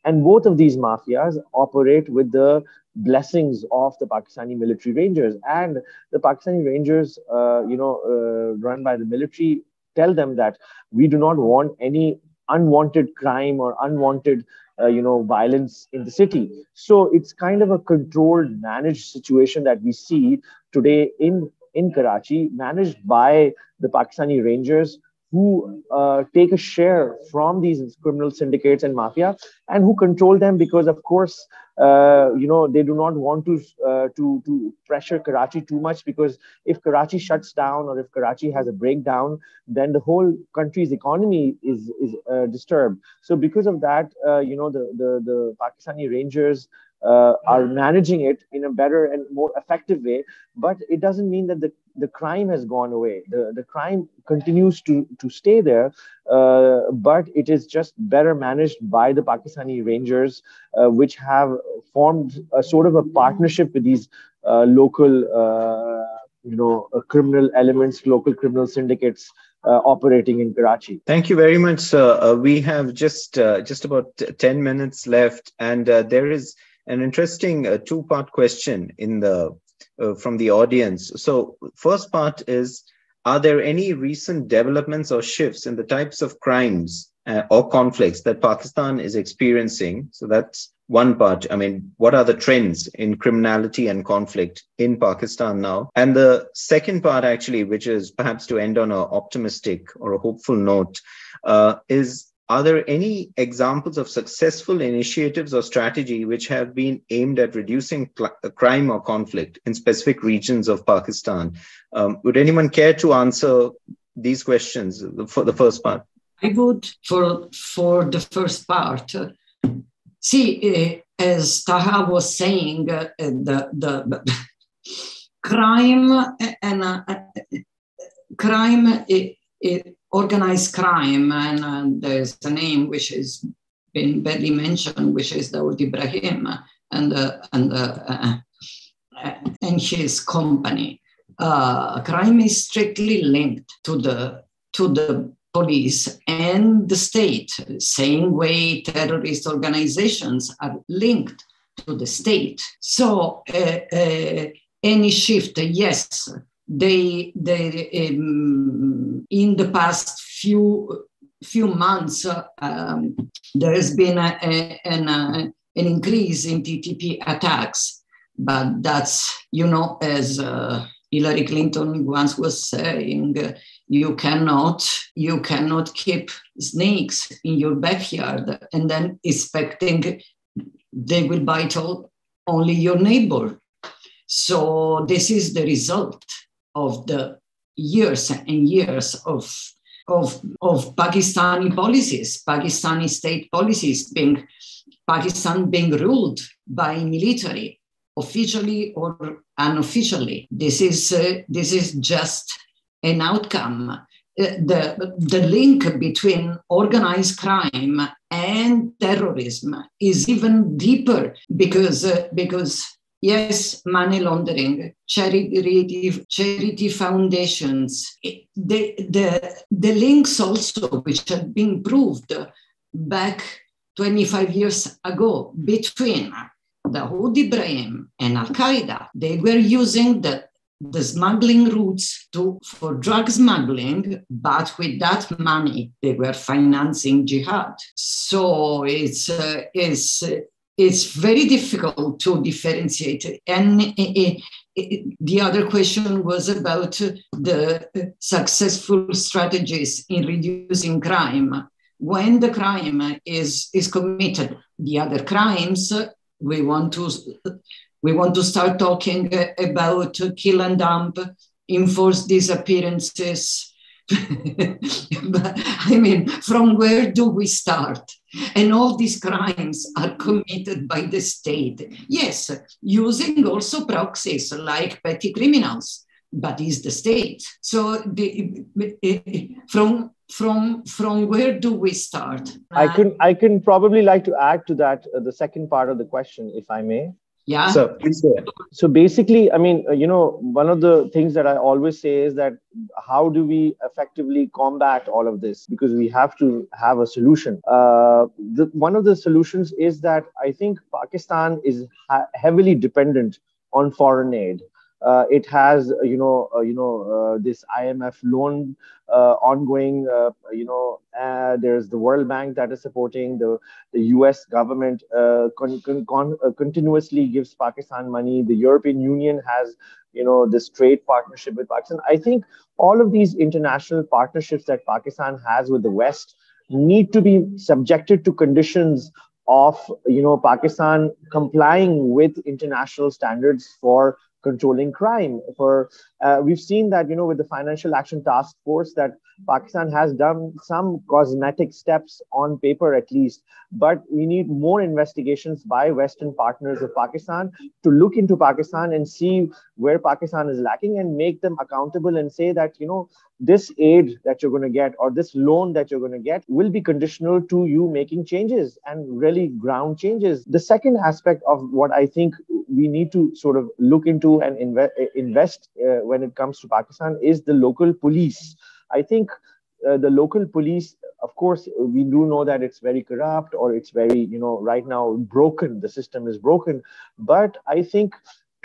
And both of these mafias operate with the blessings of the pakistani military rangers. And the pakistani rangers uh, you know uh, run by the military tell them that we do not want any unwanted crime or unwanted uh, you know violence in the city. So it's kind of a controlled managed situation that we see today in in karachi managed by the pakistani rangers who uh, take a share from these criminal syndicates and mafia and who control them because of course uh, you know they do not want to uh, to to pressure Karachi too much because if Karachi shuts down or if Karachi has a breakdown, then the whole country's economy is is uh, disturbed. So because of that, uh, you know the the the Pakistani Rangers uh, are managing it in a better and more effective way. But it doesn't mean that the, the crime has gone away. The, the crime continues to, to stay there, uh, but it is just better managed by the Pakistani Rangers, uh, which have formed a sort of a partnership with these uh, local, uh, you know, uh, criminal elements, local criminal syndicates. Uh, operating in Karachi. Thank you very much, sir. We have just just about ten minutes left, and there is an interesting uh, two part question in the uh, from the audience. So, first part is Are there any recent developments or shifts in the types of crimes uh, or conflicts that Pakistan is experiencing? So, that's one part. I mean, what are the trends in criminality and conflict in Pakistan now? And the second part, actually, which is perhaps to end on an optimistic or a hopeful note, uh, is are there any examples of successful initiatives or strategy which have been aimed at reducing cl- uh, crime or conflict in specific regions of Pakistan? Um, would anyone care to answer these questions for the first part? I would for for the first part. See, uh, as Taha was saying, uh, the, the, crime and uh, crime. It, organized crime, and uh, there's a name which has been badly mentioned, which is Dawood Ibrahim and uh, and uh, uh, and his company. Uh, crime is strictly linked to the to the police and the state. Same way terrorist organizations are linked to the state. So uh, any shift, yes, they they um, in the past few few months um, there has been a, a, an, uh, an increase in TTP attacks, but that's you know as uh, Hillary Clinton once was saying, uh, you cannot you cannot keep snakes in your backyard and then expecting they will bite all, only your neighbor. So this is the result of the years and years of, of, of Pakistani policies, Pakistani state policies being Pakistan being ruled by military, officially or unofficially. This is, uh, this is just an outcome. Uh, the, the link between organized crime and terrorism is even deeper because, uh, because yes, money laundering, charity, charity foundations, the, the, the links also, which have been proved back 25 years ago between Dawood Ibrahim and Al Qaeda, they were using the the smuggling routes to for drug smuggling, but with that money they were financing jihad. So it's uh, it's it's very difficult to differentiate. And it, it, it, the other question was about the successful strategies in reducing crime. When the crime is is committed, the other crimes we want to we want to start talking about kill and dump, enforced disappearances. but, I mean, from where do we start? And all these crimes are committed by the state. Yes, using also proxies like petty criminals, but is the state. So the, from from from where do we start? I can I can probably like to add to that uh, the second part of the question, if I may. Yeah. So. So basically, I mean, uh, you know, one of the things that I always say is that how do we effectively combat all of this? Because we have to have a solution. Uh, the, one of the solutions is that I think Pakistan is ha- heavily dependent on foreign aid. Uh, it has, you know, uh, you know, uh, this IMF loan uh, ongoing. Uh, you know, there's the World Bank that is supporting the the U.S. government. Con- con- continuously gives Pakistan money. The European Union has, you know, this trade partnership with Pakistan. I think all of these international partnerships that Pakistan has with the West need to be subjected to conditions of you know Pakistan complying with international standards for controlling crime. For uh, we've seen that you know with the Financial Action Task Force that Pakistan has done some cosmetic steps on paper at least, but we need more investigations by Western partners of Pakistan to look into Pakistan and see where Pakistan is lacking and make them accountable and say that you know this aid that you're going to get or this loan that you're going to get will be conditional to you making changes and really ground changes. The second aspect of what I think we need to sort of look into and inve- invest uh, when it comes to Pakistan is the local police. I think uh, the local police, of course, we do know that it's very corrupt or it's very, you know, right now broken. The system is broken. But I think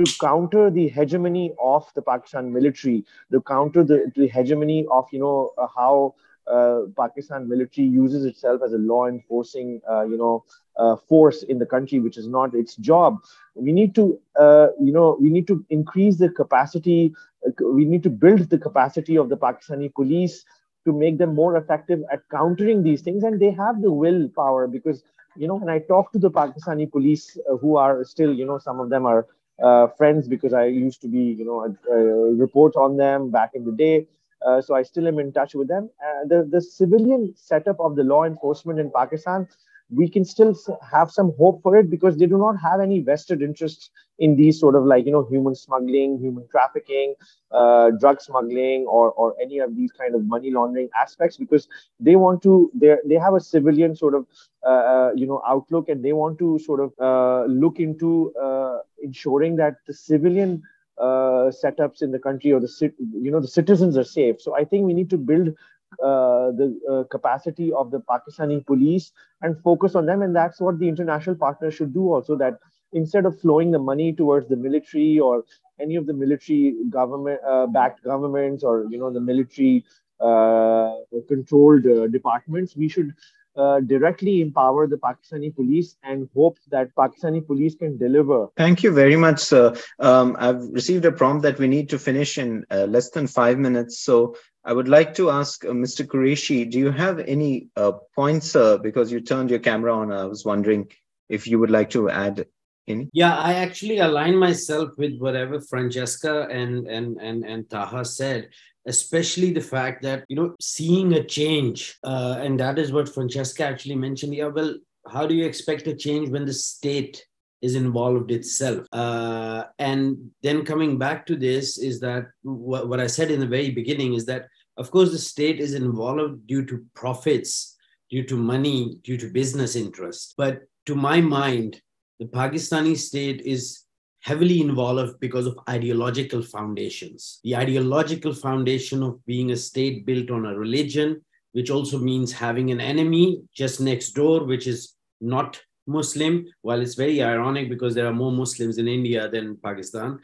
to counter the hegemony of the Pakistan military, to counter the, the hegemony of, you know, uh, how uh, Pakistan military uses itself as a law enforcing, uh, you know, uh, force in the country, which is not its job. We need to, uh, you know, we need to increase the capacity. Uh, we need to build the capacity of the Pakistani police to make them more effective at countering these things, and they have the willpower because, you know, when I talk to the Pakistani police, who are still, you know, some of them are friends because I used to be, you know, a report on them back in the day. Uh, so I still am in touch with them. Uh, the, the civilian setup of the law enforcement in Pakistan, we can still have some hope for it because they do not have any vested interests in these sort of like, you know, human smuggling, human trafficking, uh, drug smuggling, or, or any of these kind of money laundering aspects because they want to, they they have a civilian sort of, uh, uh, you know, outlook and they want to sort of uh, look into ensuring that the civilian uh, setups in the country or the you know the citizens are safe. So I think we need to build uh, the uh, capacity of the Pakistani police and focus on them, and that's what the international partners should do also. That instead of flowing the money towards the military or any of the military government uh, backed governments or you know the military uh, controlled uh, departments we should uh, directly empower the Pakistani police and hope that Pakistani police can deliver. Thank you very much, sir. Um, I've received a prompt that we need to finish in uh, less than five minutes. So I would like to ask uh, Mr. Qureshi, do you have any uh, points, sir? Because you turned your camera on, I was wondering if you would like to add any. Yeah, I actually align myself with whatever Francesca and and and and Taha said especially the fact that you know seeing a change uh, and that is what francesca actually mentioned yeah well how do you expect a change when the state is involved itself? Uh, and then coming back to this is that what, what i said in the very beginning is that of course the state is involved due to profits due to money due to business interests but to my mind the pakistani state is heavily involved because of ideological foundations. The ideological foundation of being a state built on a religion, which also means having an enemy just next door, which is not Muslim. While it's very ironic because there are more Muslims in India than Pakistan.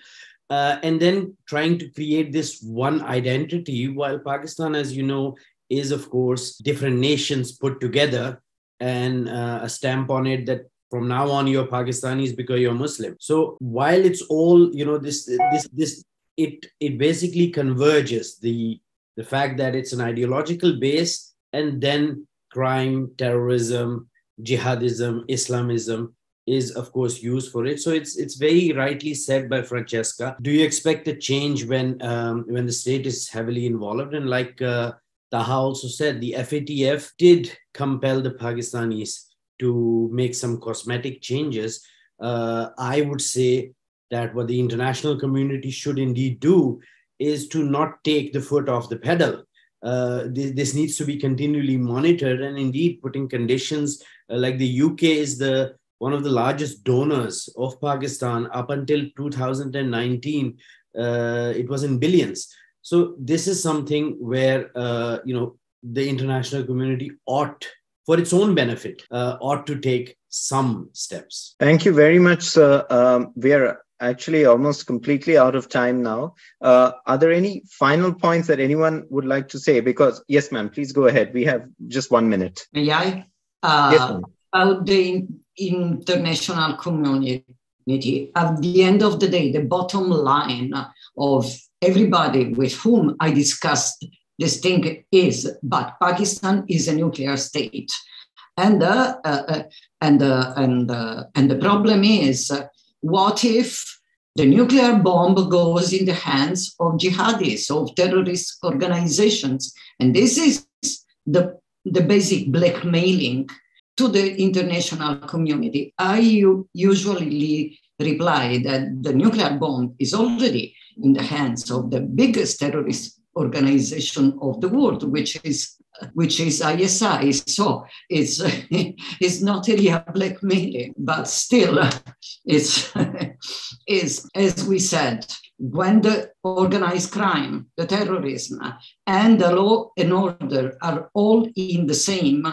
Uh, and then trying to create this one identity, while Pakistan, as you know, is of course different nations put together and uh, a stamp on it that from now on you're pakistanis because you're muslim. So while it's all you know this this this it it basically converges the the fact that it's an ideological base and then crime terrorism jihadism islamism is of course used for it. So it's it's very rightly said by francesca. Do you expect a change when um, when the state is heavily involved? And like uh, taha also said the fatf did compel the pakistanis to make some cosmetic changes, uh, I would say that what the international community should indeed do is to not take the foot off the pedal. Uh, this, this, needs to be continually monitored and indeed putting conditions uh, like the UK is the one of the largest donors of Pakistan up until 2019. Uh, it was in billions. So this is something where uh, you know the international community ought for its own benefit, uh, ought to take some steps. Thank you very much, sir. Um, we are actually almost completely out of time now. Uh, are there any final points that anyone would like to say? Because, yes, ma'am, please go ahead. We have just one minute. May I? Uh, yes, about the international community. At the end of the day, the bottom line of everybody with whom I discussed this thing is, but Pakistan is a nuclear state. And, uh, uh, and, and, and the problem is, uh, what if the nuclear bomb goes in the hands of jihadis, of terrorist organizations? And this is the, the basic blackmailing to the international community. I usually reply that the nuclear bomb is already in the hands of the biggest terrorist organization of the world, which is which is ISI. So it's it's not really a blackmailing, but still it's is as we said, when the organized crime, the terrorism, and the law and order are all in the same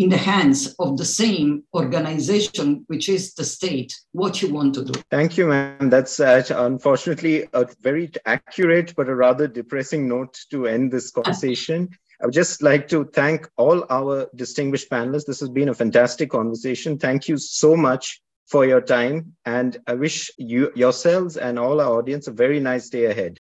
in the hands of the same organization, which is the state, what you want to do. Thank you, ma'am. That's uh, unfortunately a very accurate but a rather depressing note to end this conversation. I would just like to thank all our distinguished panelists. This has been a fantastic conversation. Thank you so much for your time. And I wish you yourselves and all our audience a very nice day ahead.